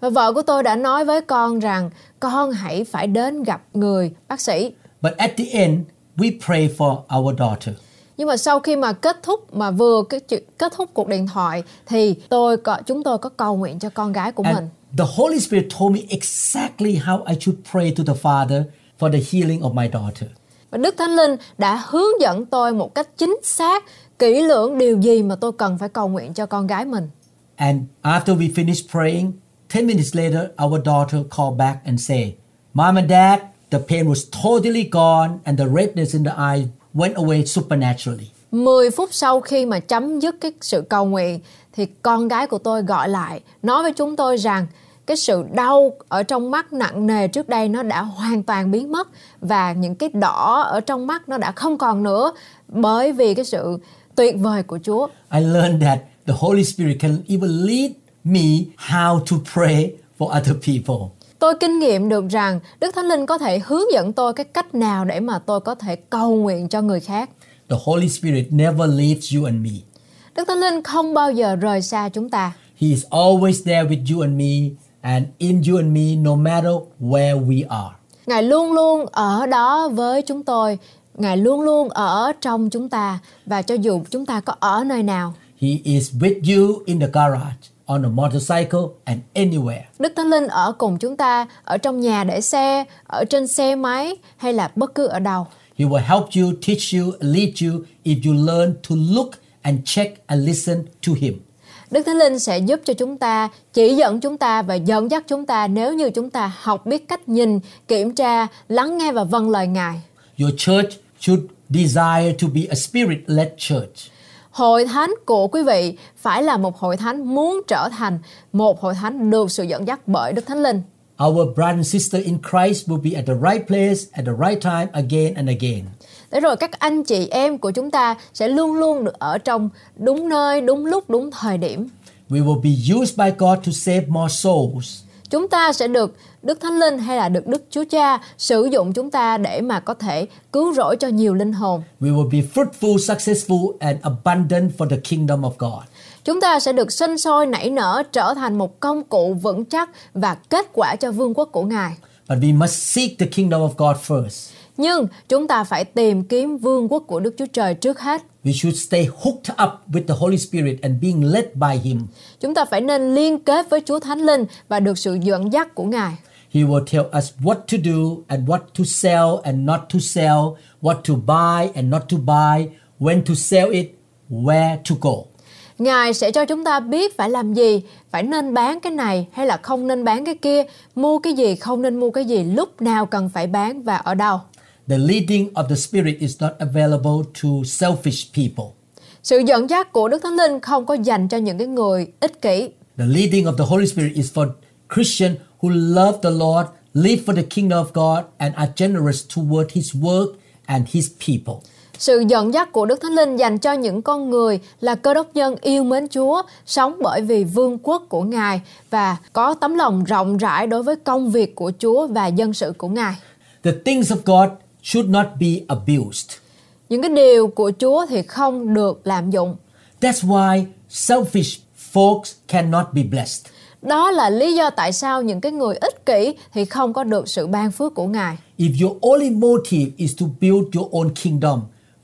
Và vợ của tôi đã nói với con rằng con hãy phải đến gặp người bác sĩ. But at the end, we pray for our daughter. Nhưng mà sau khi mà kết thúc mà vừa cái chuyện- kết thúc cuộc điện thoại thì tôi có chúng tôi có cầu nguyện cho con gái của mình. And the Holy Spirit told me exactly how I should pray to the Father for the healing of my daughter. Và Đức Thánh Linh đã hướng dẫn tôi một cách chính xác, kỹ lưỡng điều gì mà tôi cần phải cầu nguyện cho con gái mình. And after we finished praying, 10 minutes later, our daughter called back and said, Mom and Dad, the pain was totally gone and the redness in the eye went away supernaturally. 10 phút sau khi mà chấm dứt cái sự cầu nguyện thì con gái của tôi gọi lại nói với chúng tôi rằng cái sự đau ở trong mắt nặng nề trước đây nó đã hoàn toàn biến mất và những cái đỏ ở trong mắt nó đã không còn nữa bởi vì cái sự tuyệt vời của Chúa. I learned that the Holy Spirit can even lead me how to pray for other people. Tôi kinh nghiệm được rằng Đức Thánh Linh có thể hướng dẫn tôi cái cách nào để mà tôi có thể cầu nguyện cho người khác. The Holy Spirit never leaves you and me. Đức Thánh Linh không bao giờ rời xa chúng ta. He is always there with you and me and in you and me no matter where we are. Ngài luôn luôn ở đó với chúng tôi. Ngài luôn luôn ở trong chúng ta và cho dù chúng ta có ở nơi nào. He is with you in the garage, on a motorcycle, and anywhere. Đức Thánh Linh ở cùng chúng ta ở trong nhà để xe, ở trên xe máy hay là bất cứ ở đâu. He will help you, teach you, lead you if you learn to look and check and listen to Him. Đức Thánh Linh sẽ giúp cho chúng ta, chỉ dẫn chúng ta và dẫn dắt chúng ta nếu như chúng ta học biết cách nhìn, kiểm tra, lắng nghe và vâng lời Ngài. Your church should desire to be a spirit led church. Hội thánh của quý vị phải là một hội thánh muốn trở thành một hội thánh được sự dẫn dắt bởi Đức Thánh Linh. Our brother and sister in Christ will be at the right place at the right time again and again. Để rồi các anh chị em của chúng ta sẽ luôn luôn được ở trong đúng nơi, đúng lúc, đúng thời điểm. We will be used by God to save more souls. Chúng ta sẽ được Đức Thánh Linh hay là được Đức Chúa Cha sử dụng chúng ta để mà có thể cứu rỗi cho nhiều linh hồn. We will be fruitful, successful, and abundant for the kingdom of God. Chúng ta sẽ được sinh sôi nảy nở trở thành một công cụ vững chắc và kết quả cho vương quốc của Ngài. But we must seek the kingdom of God first. Nhưng chúng ta phải tìm kiếm vương quốc của Đức Chúa Trời trước hết. We should stay hooked up with the Holy Spirit and being led by Him. Chúng ta phải nên liên kết với Chúa Thánh Linh và được sự dẫn dắt của Ngài. He will tell us what to do and what to sell and not to sell, what to buy and not to buy, when to sell it, where to go. Ngài sẽ cho chúng ta biết phải làm gì, phải nên bán cái này hay là không nên bán cái kia, mua cái gì, không nên mua cái gì, lúc nào cần phải bán và ở đâu. The leading of the Spirit is not available to selfish people. Sự dẫn dắt của Đức Thánh Linh không có dành cho những cái người ích kỷ. The leading of the Holy Spirit is for Christians who love the Lord, live for the kingdom of God, and are generous toward His work and His people. Sự dẫn dắt của Đức Thánh Linh dành cho những con người là cơ đốc nhân yêu mến Chúa, sống bởi vì vương quốc của Ngài và có tấm lòng rộng rãi đối với công việc của Chúa và dân sự của Ngài. The things of God should not be abused. Những cái điều của Chúa thì không được lạm dụng. That's why selfish folks cannot be blessed. Đó là lý do tại sao những cái người ích kỷ thì không có được sự ban phước của Ngài. If your only motive is to build your own kingdom,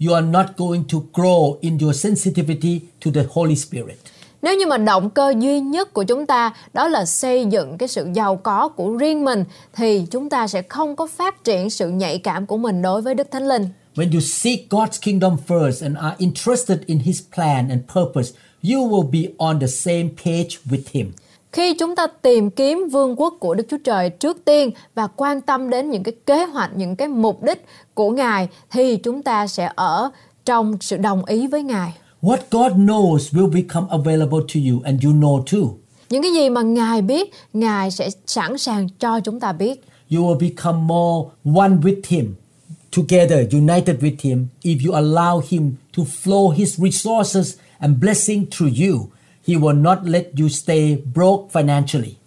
you are not going to grow in your sensitivity to the Holy Spirit. Nếu như mà động cơ duy nhất của chúng ta đó là xây dựng cái sự giàu có của riêng mình thì chúng ta sẽ không có phát triển sự nhạy cảm của mình đối với Đức Thánh Linh. When you seek God's kingdom first and are interested in His plan and purpose, you will be on the same page with Him. Khi chúng ta tìm kiếm vương quốc của Đức Chúa Trời trước tiên và quan tâm đến những cái kế hoạch, những cái mục đích của Ngài thì chúng ta sẽ ở trong sự đồng ý với Ngài. What God knows will become available to you and you know too. Những cái gì mà Ngài biết, Ngài sẽ sẵn sàng cho chúng ta biết. You will become more one with Him, together, united with Him, if you allow Him to flow His resources and blessing through you. He will not let you stay broke financially.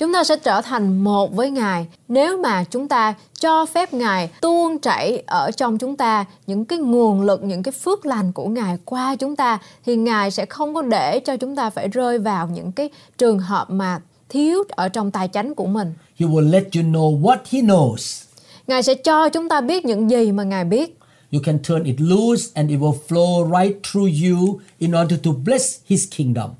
Chúng ta sẽ trở thành một với Ngài nếu mà chúng ta cho phép Ngài tuôn chảy ở trong chúng ta những cái nguồn lực, những cái phước lành của Ngài qua chúng ta thì Ngài sẽ không có để cho chúng ta phải rơi vào những cái trường hợp mà thiếu ở trong tài chánh của mình. He will let you know what He knows. Ngài sẽ cho chúng ta biết những gì mà Ngài biết. You can turn it loose and it will flow right through you in order to bless His kingdom.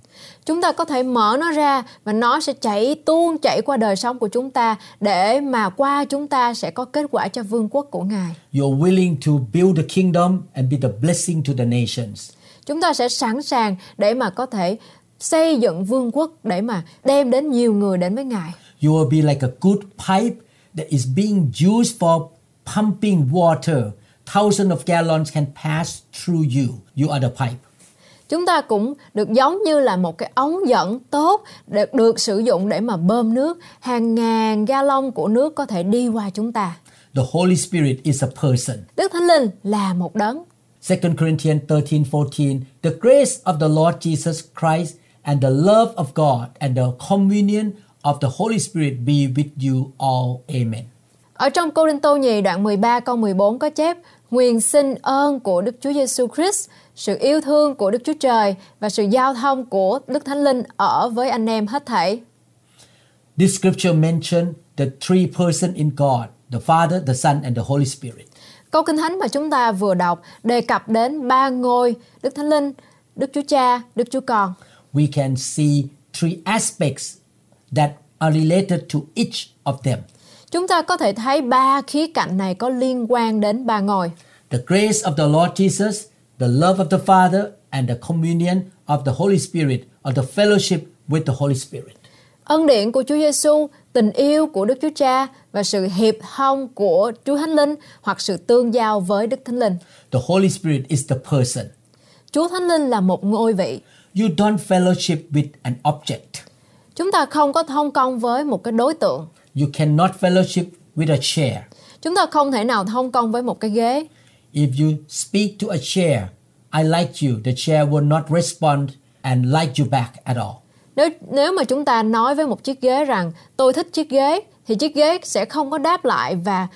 Chúng ta có thể mở nó ra và nó sẽ chảy tuôn chảy qua đời sống của chúng ta để mà qua chúng ta sẽ có kết quả cho vương quốc của Ngài. You're willing to build the kingdom and be the blessing to the nations. Chúng ta sẽ sẵn sàng để mà có thể xây dựng vương quốc để mà đem đến nhiều người đến với Ngài. You will be like a good pipe that is being used for pumping water. Thousands of gallons can pass through you. You are the pipe. Chúng ta cũng được giống như là một cái ống dẫn tốt được được sử dụng để mà bơm nước, hàng ngàn gallon của nước có thể đi qua chúng ta. The Holy Spirit is a person. Đức Thánh Linh là một đấng. 2 Corinthians 13 14 The grace of the Lord Jesus Christ and the love of God and the communion of the Holy Spirit be with you all. Amen. Ở trong Cô Đinh Tô Nhì đoạn 13 câu 14 có chép Nguyện xin ơn của Đức Chúa Giêsu Christ, sự yêu thương của Đức Chúa Trời và sự giao thông của Đức Thánh Linh ở với anh em hết thảy. This scripture mentioned the three persons in God the Father, the Son, and the Holy Spirit. Câu Kinh Thánh mà chúng ta vừa đọc đề cập đến ba ngôi Đức Thánh Linh, Đức Chúa Cha, Đức Chúa Con. We can see three aspects that are related to each of them Chúng ta có thể thấy ba khía cạnh này có liên quan đến ba ngôi. the grace of the Lord Jesus, the love of the Father, and the communion of the Holy Spirit or the fellowship with the Holy Spirit. Ân điển của Chúa Giêsu, tình yêu của Đức Chúa Cha và sự hiệp thông của Chúa Thánh Linh hoặc sự tương giao với Đức Thánh Linh. The Holy Spirit is the person. Chúa Thánh Linh là một ngôi vị. You don't fellowship with an object. Chúng ta không có thông công với một cái đối tượng. You cannot fellowship with a chair. Chúng ta không thể nào thông công với một cái ghế. If you speak to a chair, I like you, the chair will not respond and like you back at all. Nếu nếu mà chúng ta nói với một chiếc ghế rằng tôi thích chiếc ghế thì chiếc ghế sẽ không có đáp lại và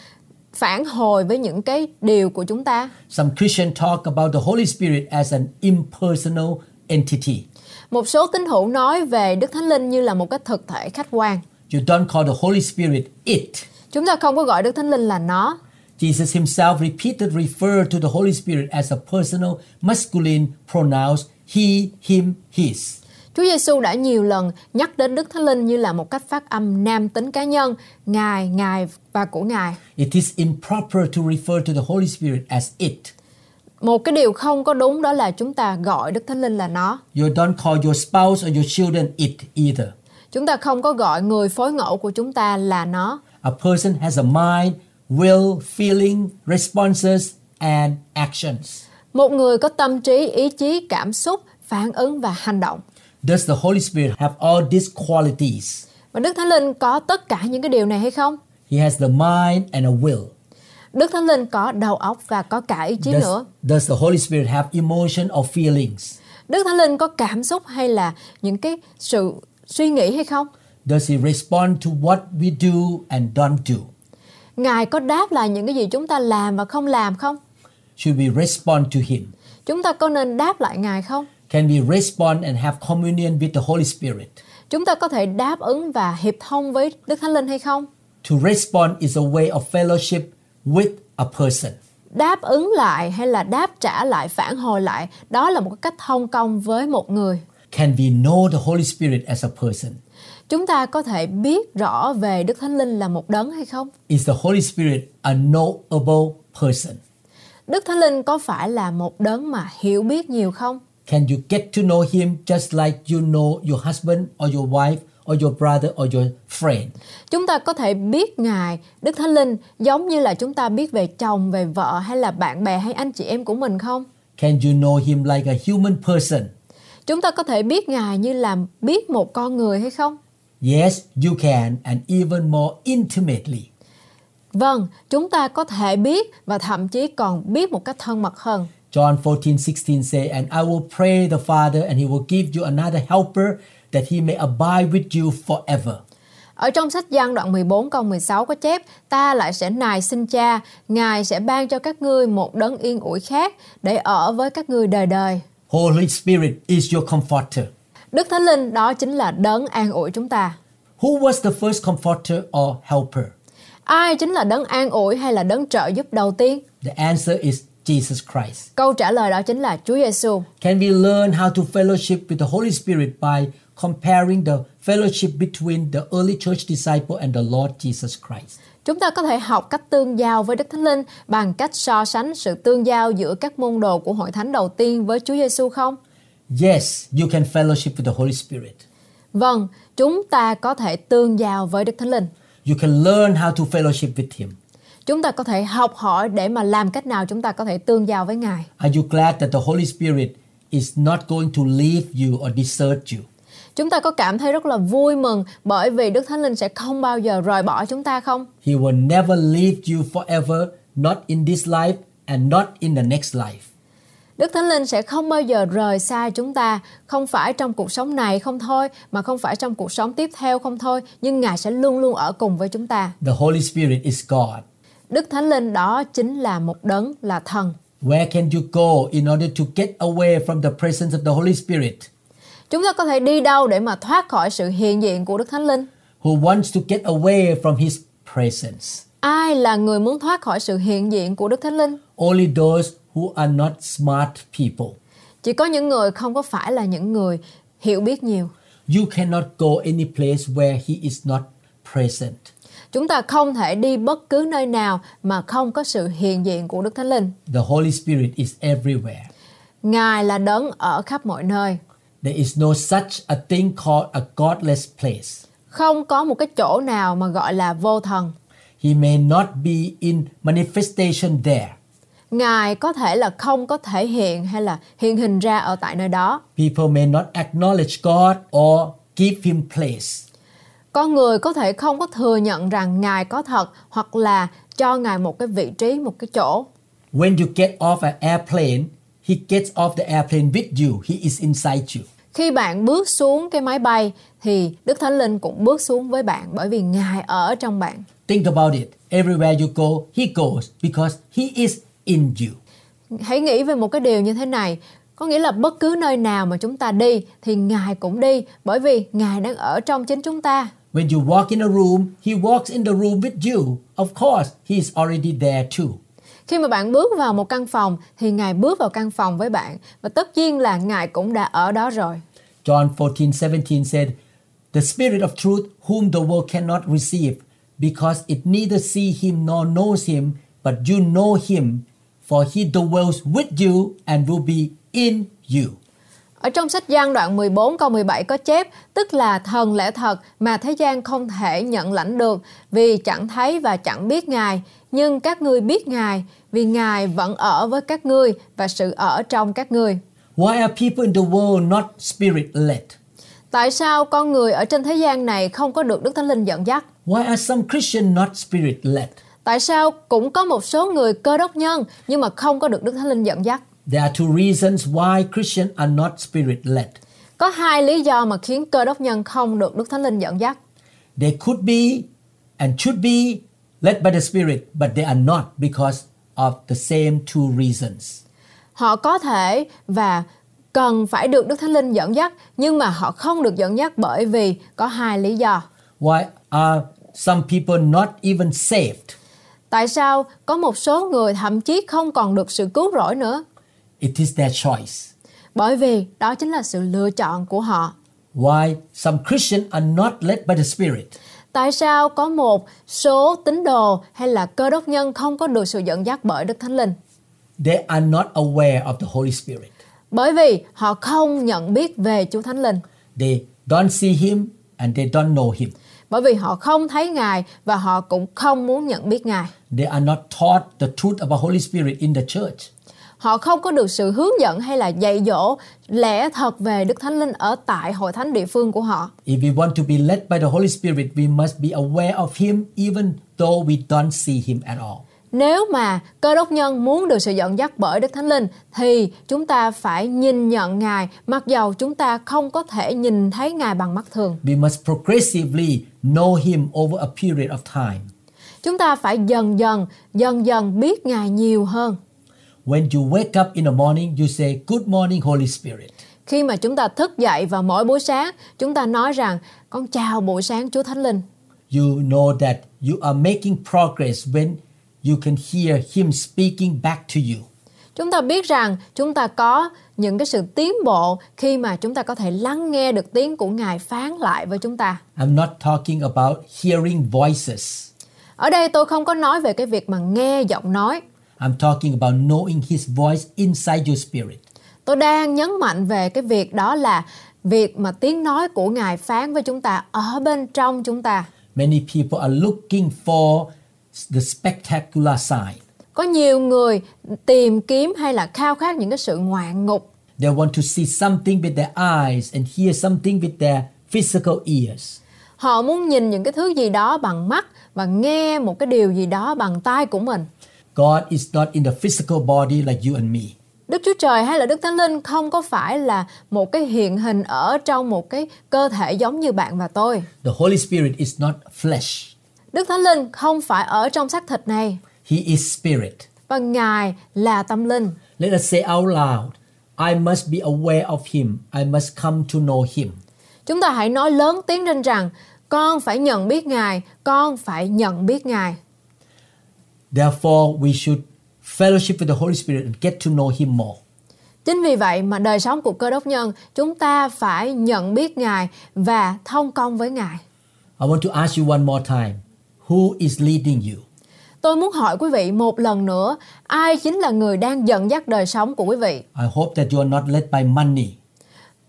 phản hồi với những cái điều của chúng ta. Some Christians talk about the Holy Spirit as an impersonal entity. Một số tín hữu nói về Đức Thánh Linh như là một cái thực thể khách quan. You don't call the Holy Spirit it. Chúng ta không có gọi Đức Thánh Linh là nó. Jesus himself repeatedly referred to the Holy Spirit as a personal masculine pronouns he, him, his. Chúa Giêsu đã nhiều lần nhắc đến Đức Thánh Linh như là một cách phát âm nam tính cá nhân, Ngài, Ngài và của Ngài. It is improper to refer to the Holy Spirit as it. Một cái điều không có đúng đó là chúng ta gọi Đức Thánh Linh là nó. You don't call your spouse or your children it either. Chúng ta không có gọi người phối ngẫu của chúng ta là nó. A person has a mind, will, feeling, responses, and actions. Một người có tâm trí, ý chí, cảm xúc, phản ứng và hành động. Does the Holy Spirit have all these qualities? Và Đức Thánh Linh có tất cả những cái điều này hay không? He has the mind and a will. Đức Thánh Linh có đầu óc và có cả ý chí Does, nữa. does the Holy Spirit have emotion or feelings? Đức Thánh Linh có cảm xúc hay là những cái sự suy nghĩ hay không? Does he respond to what we do and don't do? Ngài có đáp lại những cái gì chúng ta làm và không làm không? Should we respond to him? Chúng ta có nên đáp lại Ngài không? Can we respond and have communion with the Holy Spirit? Chúng ta có thể đáp ứng và hiệp thông với Đức Thánh Linh hay không? To respond is a way of fellowship with a person. Đáp ứng lại hay là đáp trả lại, phản hồi lại, đó là một cách thông công với một người. Can we know the Holy Spirit as a person? Chúng ta có thể biết rõ về Đức Thánh Linh là một đấng hay không? Is the Holy Spirit a knowable person? Đức Thánh Linh có phải là một đấng mà hiểu biết nhiều không? Can you get to know him just like you know your husband or your wife or your brother or your friend? Chúng ta có thể biết Ngài, Đức Thánh Linh giống như là chúng ta biết về chồng, về vợ hay là bạn bè hay anh chị em của mình không? Can you know him like a human person? Chúng ta có thể biết Ngài như là biết một con người hay không? Yes, you can, and even more intimately. Vâng, chúng ta có thể biết và thậm chí còn biết một cách thân mật hơn. John 14, 16 say, And I will pray the Father, and he will give you another helper that he may abide with you forever. Ở trong sách Giăng đoạn 14 câu 16 có chép Ta lại sẽ nài xin cha Ngài sẽ ban cho các ngươi một đấng yên ủi khác Để ở với các ngươi đời đời Holy Spirit is your comforter. Đức Thánh Linh đó chính là đấng an ủi chúng ta Who was the first comforter or helper? Ai chính là đấng an ủi hay là đấng trợ giúp đầu tiên? The answer is Jesus Christ. Câu trả lời đó chính là Chúa Giêsu. Can we learn how to fellowship with the Holy Spirit by comparing the fellowship between the early church disciple and the Lord Jesus Christ? Chúng ta có thể học cách tương giao với Đức Thánh Linh bằng cách so sánh sự tương giao giữa các môn đồ của hội thánh đầu tiên với Chúa Giêsu không? Yes, you can fellowship with the Holy Spirit. Vâng, chúng ta có thể tương giao với Đức Thánh Linh. You can learn how to fellowship with Him. Chúng ta có thể học hỏi để mà làm cách nào chúng ta có thể tương giao với Ngài. Are you glad that the Holy Spirit is not going to leave you or desert you? Chúng ta có cảm thấy rất là vui mừng bởi vì Đức Thánh Linh sẽ không bao giờ rời bỏ chúng ta không? He will never leave you forever, not in this life and not in the next life. Đức Thánh Linh sẽ không bao giờ rời xa chúng ta, không phải trong cuộc sống này không thôi, mà không phải trong cuộc sống tiếp theo không thôi, nhưng Ngài sẽ luôn luôn ở cùng với chúng ta. The Holy Spirit is God. Đức Thánh Linh đó chính là một đấng là thần. Where can you go in order to get away from the presence of the Holy Spirit? Chúng ta có thể đi đâu để mà thoát khỏi sự hiện diện của Đức Thánh Linh? Who wants to get away from His presence? Ai là người muốn thoát khỏi sự hiện diện của Đức Thánh Linh? Only those who are not smart people. Chỉ có những người không có phải là những người hiểu biết nhiều. You cannot go any place where He is not present. Chúng ta không thể đi bất cứ nơi nào mà không có sự hiện diện của Đức Thánh Linh. The Holy Spirit is everywhere. Ngài là đấng ở khắp mọi nơi. There is no such a thing called a godless place. Không có một cái chỗ nào mà gọi là vô thần. He may not be in manifestation there. Ngài có thể là không có thể hiện hay là hiện hình ra ở tại nơi đó. People may not acknowledge God or give him place. Con người có thể không có thừa nhận rằng Ngài có thật hoặc là cho Ngài một cái vị trí, một cái chỗ. When you get off an airplane, he gets off the airplane with you. He is inside you. Khi bạn bước xuống cái máy bay thì Đức Thánh Linh cũng bước xuống với bạn bởi vì Ngài ở trong bạn. Think about it. Everywhere you go, he goes because he is in you. Hãy nghĩ về một cái điều như thế này, có nghĩa là bất cứ nơi nào mà chúng ta đi thì Ngài cũng đi bởi vì Ngài đang ở trong chính chúng ta. When you walk in a room, he walks in the room with you. Of course, he is already there too. Khi mà bạn bước vào một căn phòng thì Ngài bước vào căn phòng với bạn và tất nhiên là Ngài cũng đã ở đó rồi. John 14:17 said, "The Spirit of truth, whom the world cannot receive, because it neither see him nor knows him, but you know him, for he dwells with you and will be in you." Ở trong sách Giăng đoạn 14 câu 17 có chép, tức là thần lẽ thật mà thế gian không thể nhận lãnh được vì chẳng thấy và chẳng biết Ngài, nhưng các ngươi biết Ngài vì Ngài vẫn ở với các ngươi và sự ở trong các ngươi. Why are people in the world not spirit led? Tại sao con người ở trên thế gian này không có được Đức Thánh Linh dẫn dắt? Why are some Christians not spirit led? Tại sao cũng có một số người cơ đốc nhân nhưng mà không có được Đức Thánh Linh dẫn dắt? There are two reasons why Christians are not spirit led. Có hai lý do mà khiến cơ đốc nhân không được Đức Thánh Linh dẫn dắt. They could be and should be led by the Spirit, but they are not because of the same two reasons. Họ có thể và cần phải được Đức Thánh Linh dẫn dắt nhưng mà họ không được dẫn dắt bởi vì có hai lý do. Why are some people not even saved? Tại sao có một số người thậm chí không còn được sự cứu rỗi nữa? It is their choice. Bởi vì đó chính là sự lựa chọn của họ. Why some Christians are not led by the Spirit? Tại sao có một số tín đồ hay là cơ đốc nhân không có được sự dẫn dắt bởi Đức Thánh Linh? They are not aware of the Holy Spirit. Bởi vì họ không nhận biết về Chúa Thánh Linh. They don't see Him and they don't know Him. Bởi vì họ không thấy Ngài và họ cũng không muốn nhận biết Ngài. They are not taught the truth about Holy Spirit in the church. Họ không có được sự hướng dẫn hay là dạy dỗ lẽ thật về Đức Thánh Linh ở tại hội thánh địa phương của họ. If we want to be led by the Holy Spirit, we must be aware of Him even though we don't see Him at all. Nếu mà cơ đốc nhân muốn được sự dẫn dắt bởi Đức Thánh Linh thì chúng ta phải nhìn nhận Ngài mặc dầu chúng ta không có thể nhìn thấy Ngài bằng mắt thường. We must progressively know Him over a period of time. Chúng ta phải dần dần, dần dần biết Ngài nhiều hơn. When you wake up in the morning, you say, Good morning, Holy Spirit. Khi mà chúng ta thức dậy vào mỗi buổi sáng, chúng ta nói rằng con chào buổi sáng Chúa Thánh Linh. You know that you are making progress when you can hear Him speaking back to you. Chúng ta biết rằng chúng ta có những cái sự tiến bộ khi mà chúng ta có thể lắng nghe được tiếng của Ngài phán lại với chúng ta. I'm not talking about hearing voices. Ở đây tôi không có nói về cái việc mà nghe giọng nói. I'm talking about knowing His voice inside your spirit. Tôi đang nhấn mạnh về cái việc đó là việc mà tiếng nói của Ngài phán với chúng ta ở bên trong chúng ta. Many people are looking for the spectacular sign. Có nhiều người tìm kiếm hay là khao khát những cái sự ngoạn ngục. They want to see something with their eyes and hear something with their physical ears. Họ muốn nhìn những cái thứ gì đó bằng mắt và nghe một cái điều gì đó bằng tai của mình. God is not in the physical body like you and me. Đức Chúa Trời hay là Đức Thánh Linh không có phải là một cái hiện hình ở trong một cái cơ thể giống như bạn và tôi. The Holy Spirit is not flesh. Đức Thánh Linh không phải ở trong xác thịt này He is spirit. và Ngài là tâm linh. Let us say out loud, I must be aware of him. I must come to know him. Chúng ta hãy nói lớn tiếng lên rằng con phải nhận biết Ngài, con phải nhận biết Ngài. Therefore, we should fellowship with the Holy Spirit and get to know him more. Chính vì vậy mà đời sống của cơ đốc nhân chúng ta phải nhận biết Ngài và thông công với Ngài. I want to ask you one more time. Who is leading you? Tôi muốn hỏi quý vị một lần nữa, ai chính là người đang dẫn dắt đời sống của quý vị? I hope that you are not led by money.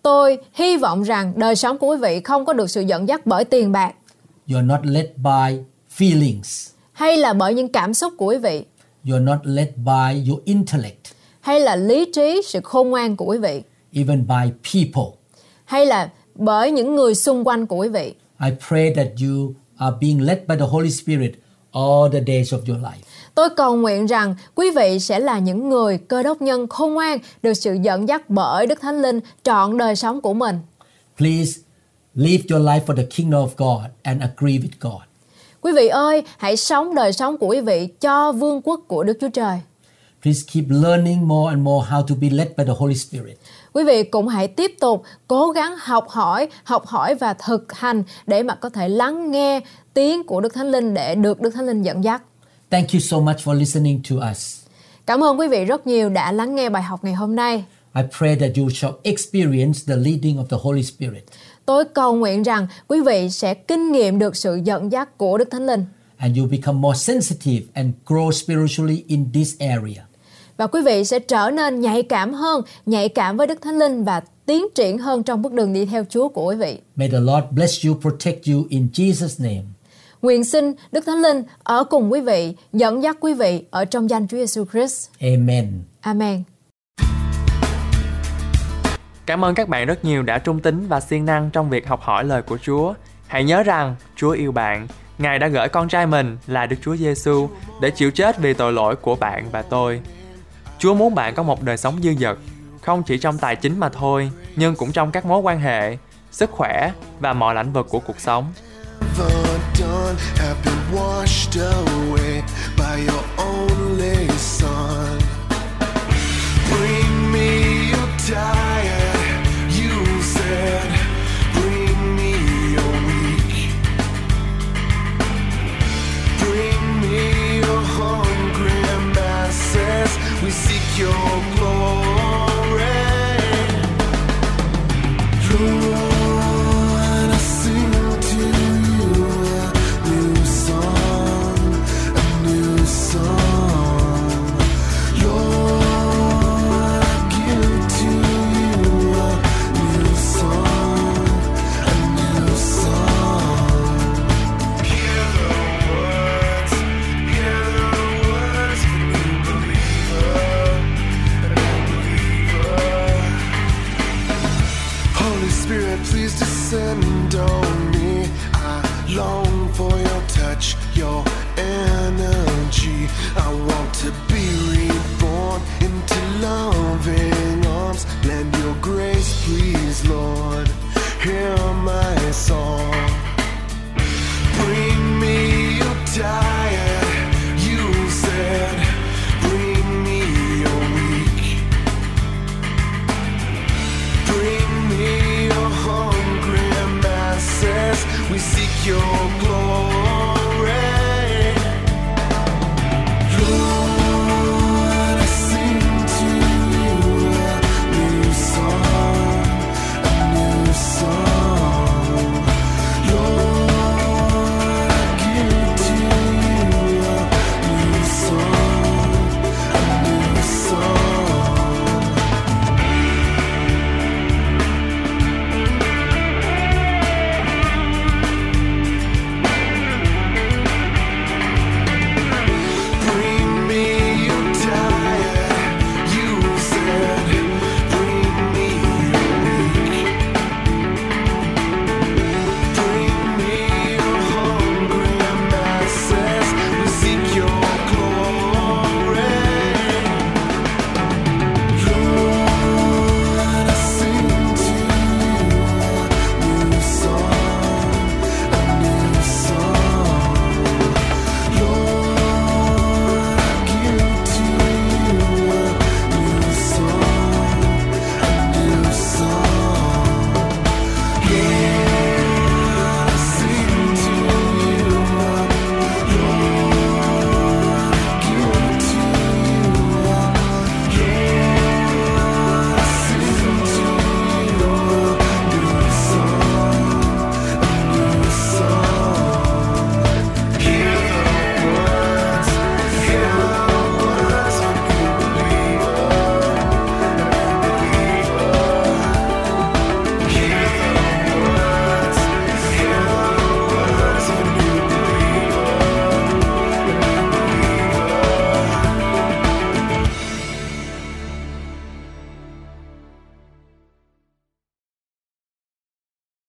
Tôi hy vọng rằng đời sống của quý vị không có được sự dẫn dắt bởi tiền bạc You're not led by feelings. hay là bởi những cảm xúc của quý vị You're not led by your intellect, hay là lý trí, sự khôn ngoan của quý vị even by people. hay là bởi những người xung quanh của quý vị. I pray that you are being led by the Holy Spirit all the days of your life. Tôi cầu nguyện rằng quý vị sẽ là những người cơ đốc nhân khôn ngoan được sự dẫn dắt bởi Đức Thánh Linh trọn đời sống của mình. Please live your life for the kingdom of God and agree with God. Quý vị ơi, hãy sống đời sống của quý vị cho vương quốc của Đức Chúa Trời. Please keep learning more and more how to be led by the Holy Spirit. Quý vị cũng hãy tiếp tục cố gắng học hỏi, học hỏi và thực hành để mà có thể lắng nghe tiếng của Đức Thánh Linh để được Đức Thánh Linh dẫn dắt. Thank you so much for listening to us. Cảm ơn quý vị rất nhiều đã lắng nghe bài học ngày hôm nay. I pray that you shall experience the leading of the Holy Spirit Tôi cầu nguyện rằng quý vị sẽ kinh nghiệm được sự dẫn dắt của Đức Thánh Linh and you become more sensitive and grow spiritually in this area. Và quý vị sẽ trở nên nhạy cảm hơn, nhạy cảm với Đức Thánh Linh và tiến triển hơn trong bước đường đi theo Chúa của quý vị. May the Lord bless you, protect you in Jesus' name. Nguyện xin Đức Thánh Linh ở cùng quý vị, dẫn dắt quý vị ở trong danh Chúa Giêsu Christ. Amen. Amen. Cảm ơn các bạn rất nhiều đã trung tín và siêng năng trong việc học hỏi lời của Chúa. Hãy nhớ rằng Chúa yêu bạn. Ngài đã gửi con trai mình là Đức Chúa Giêsu để chịu chết vì tội lỗi của bạn và tôi. Chúa muốn bạn có một đời sống dư dật, không chỉ trong tài chính mà thôi, nhưng cũng trong các mối quan hệ, sức khỏe và mọi lĩnh vực của cuộc sống.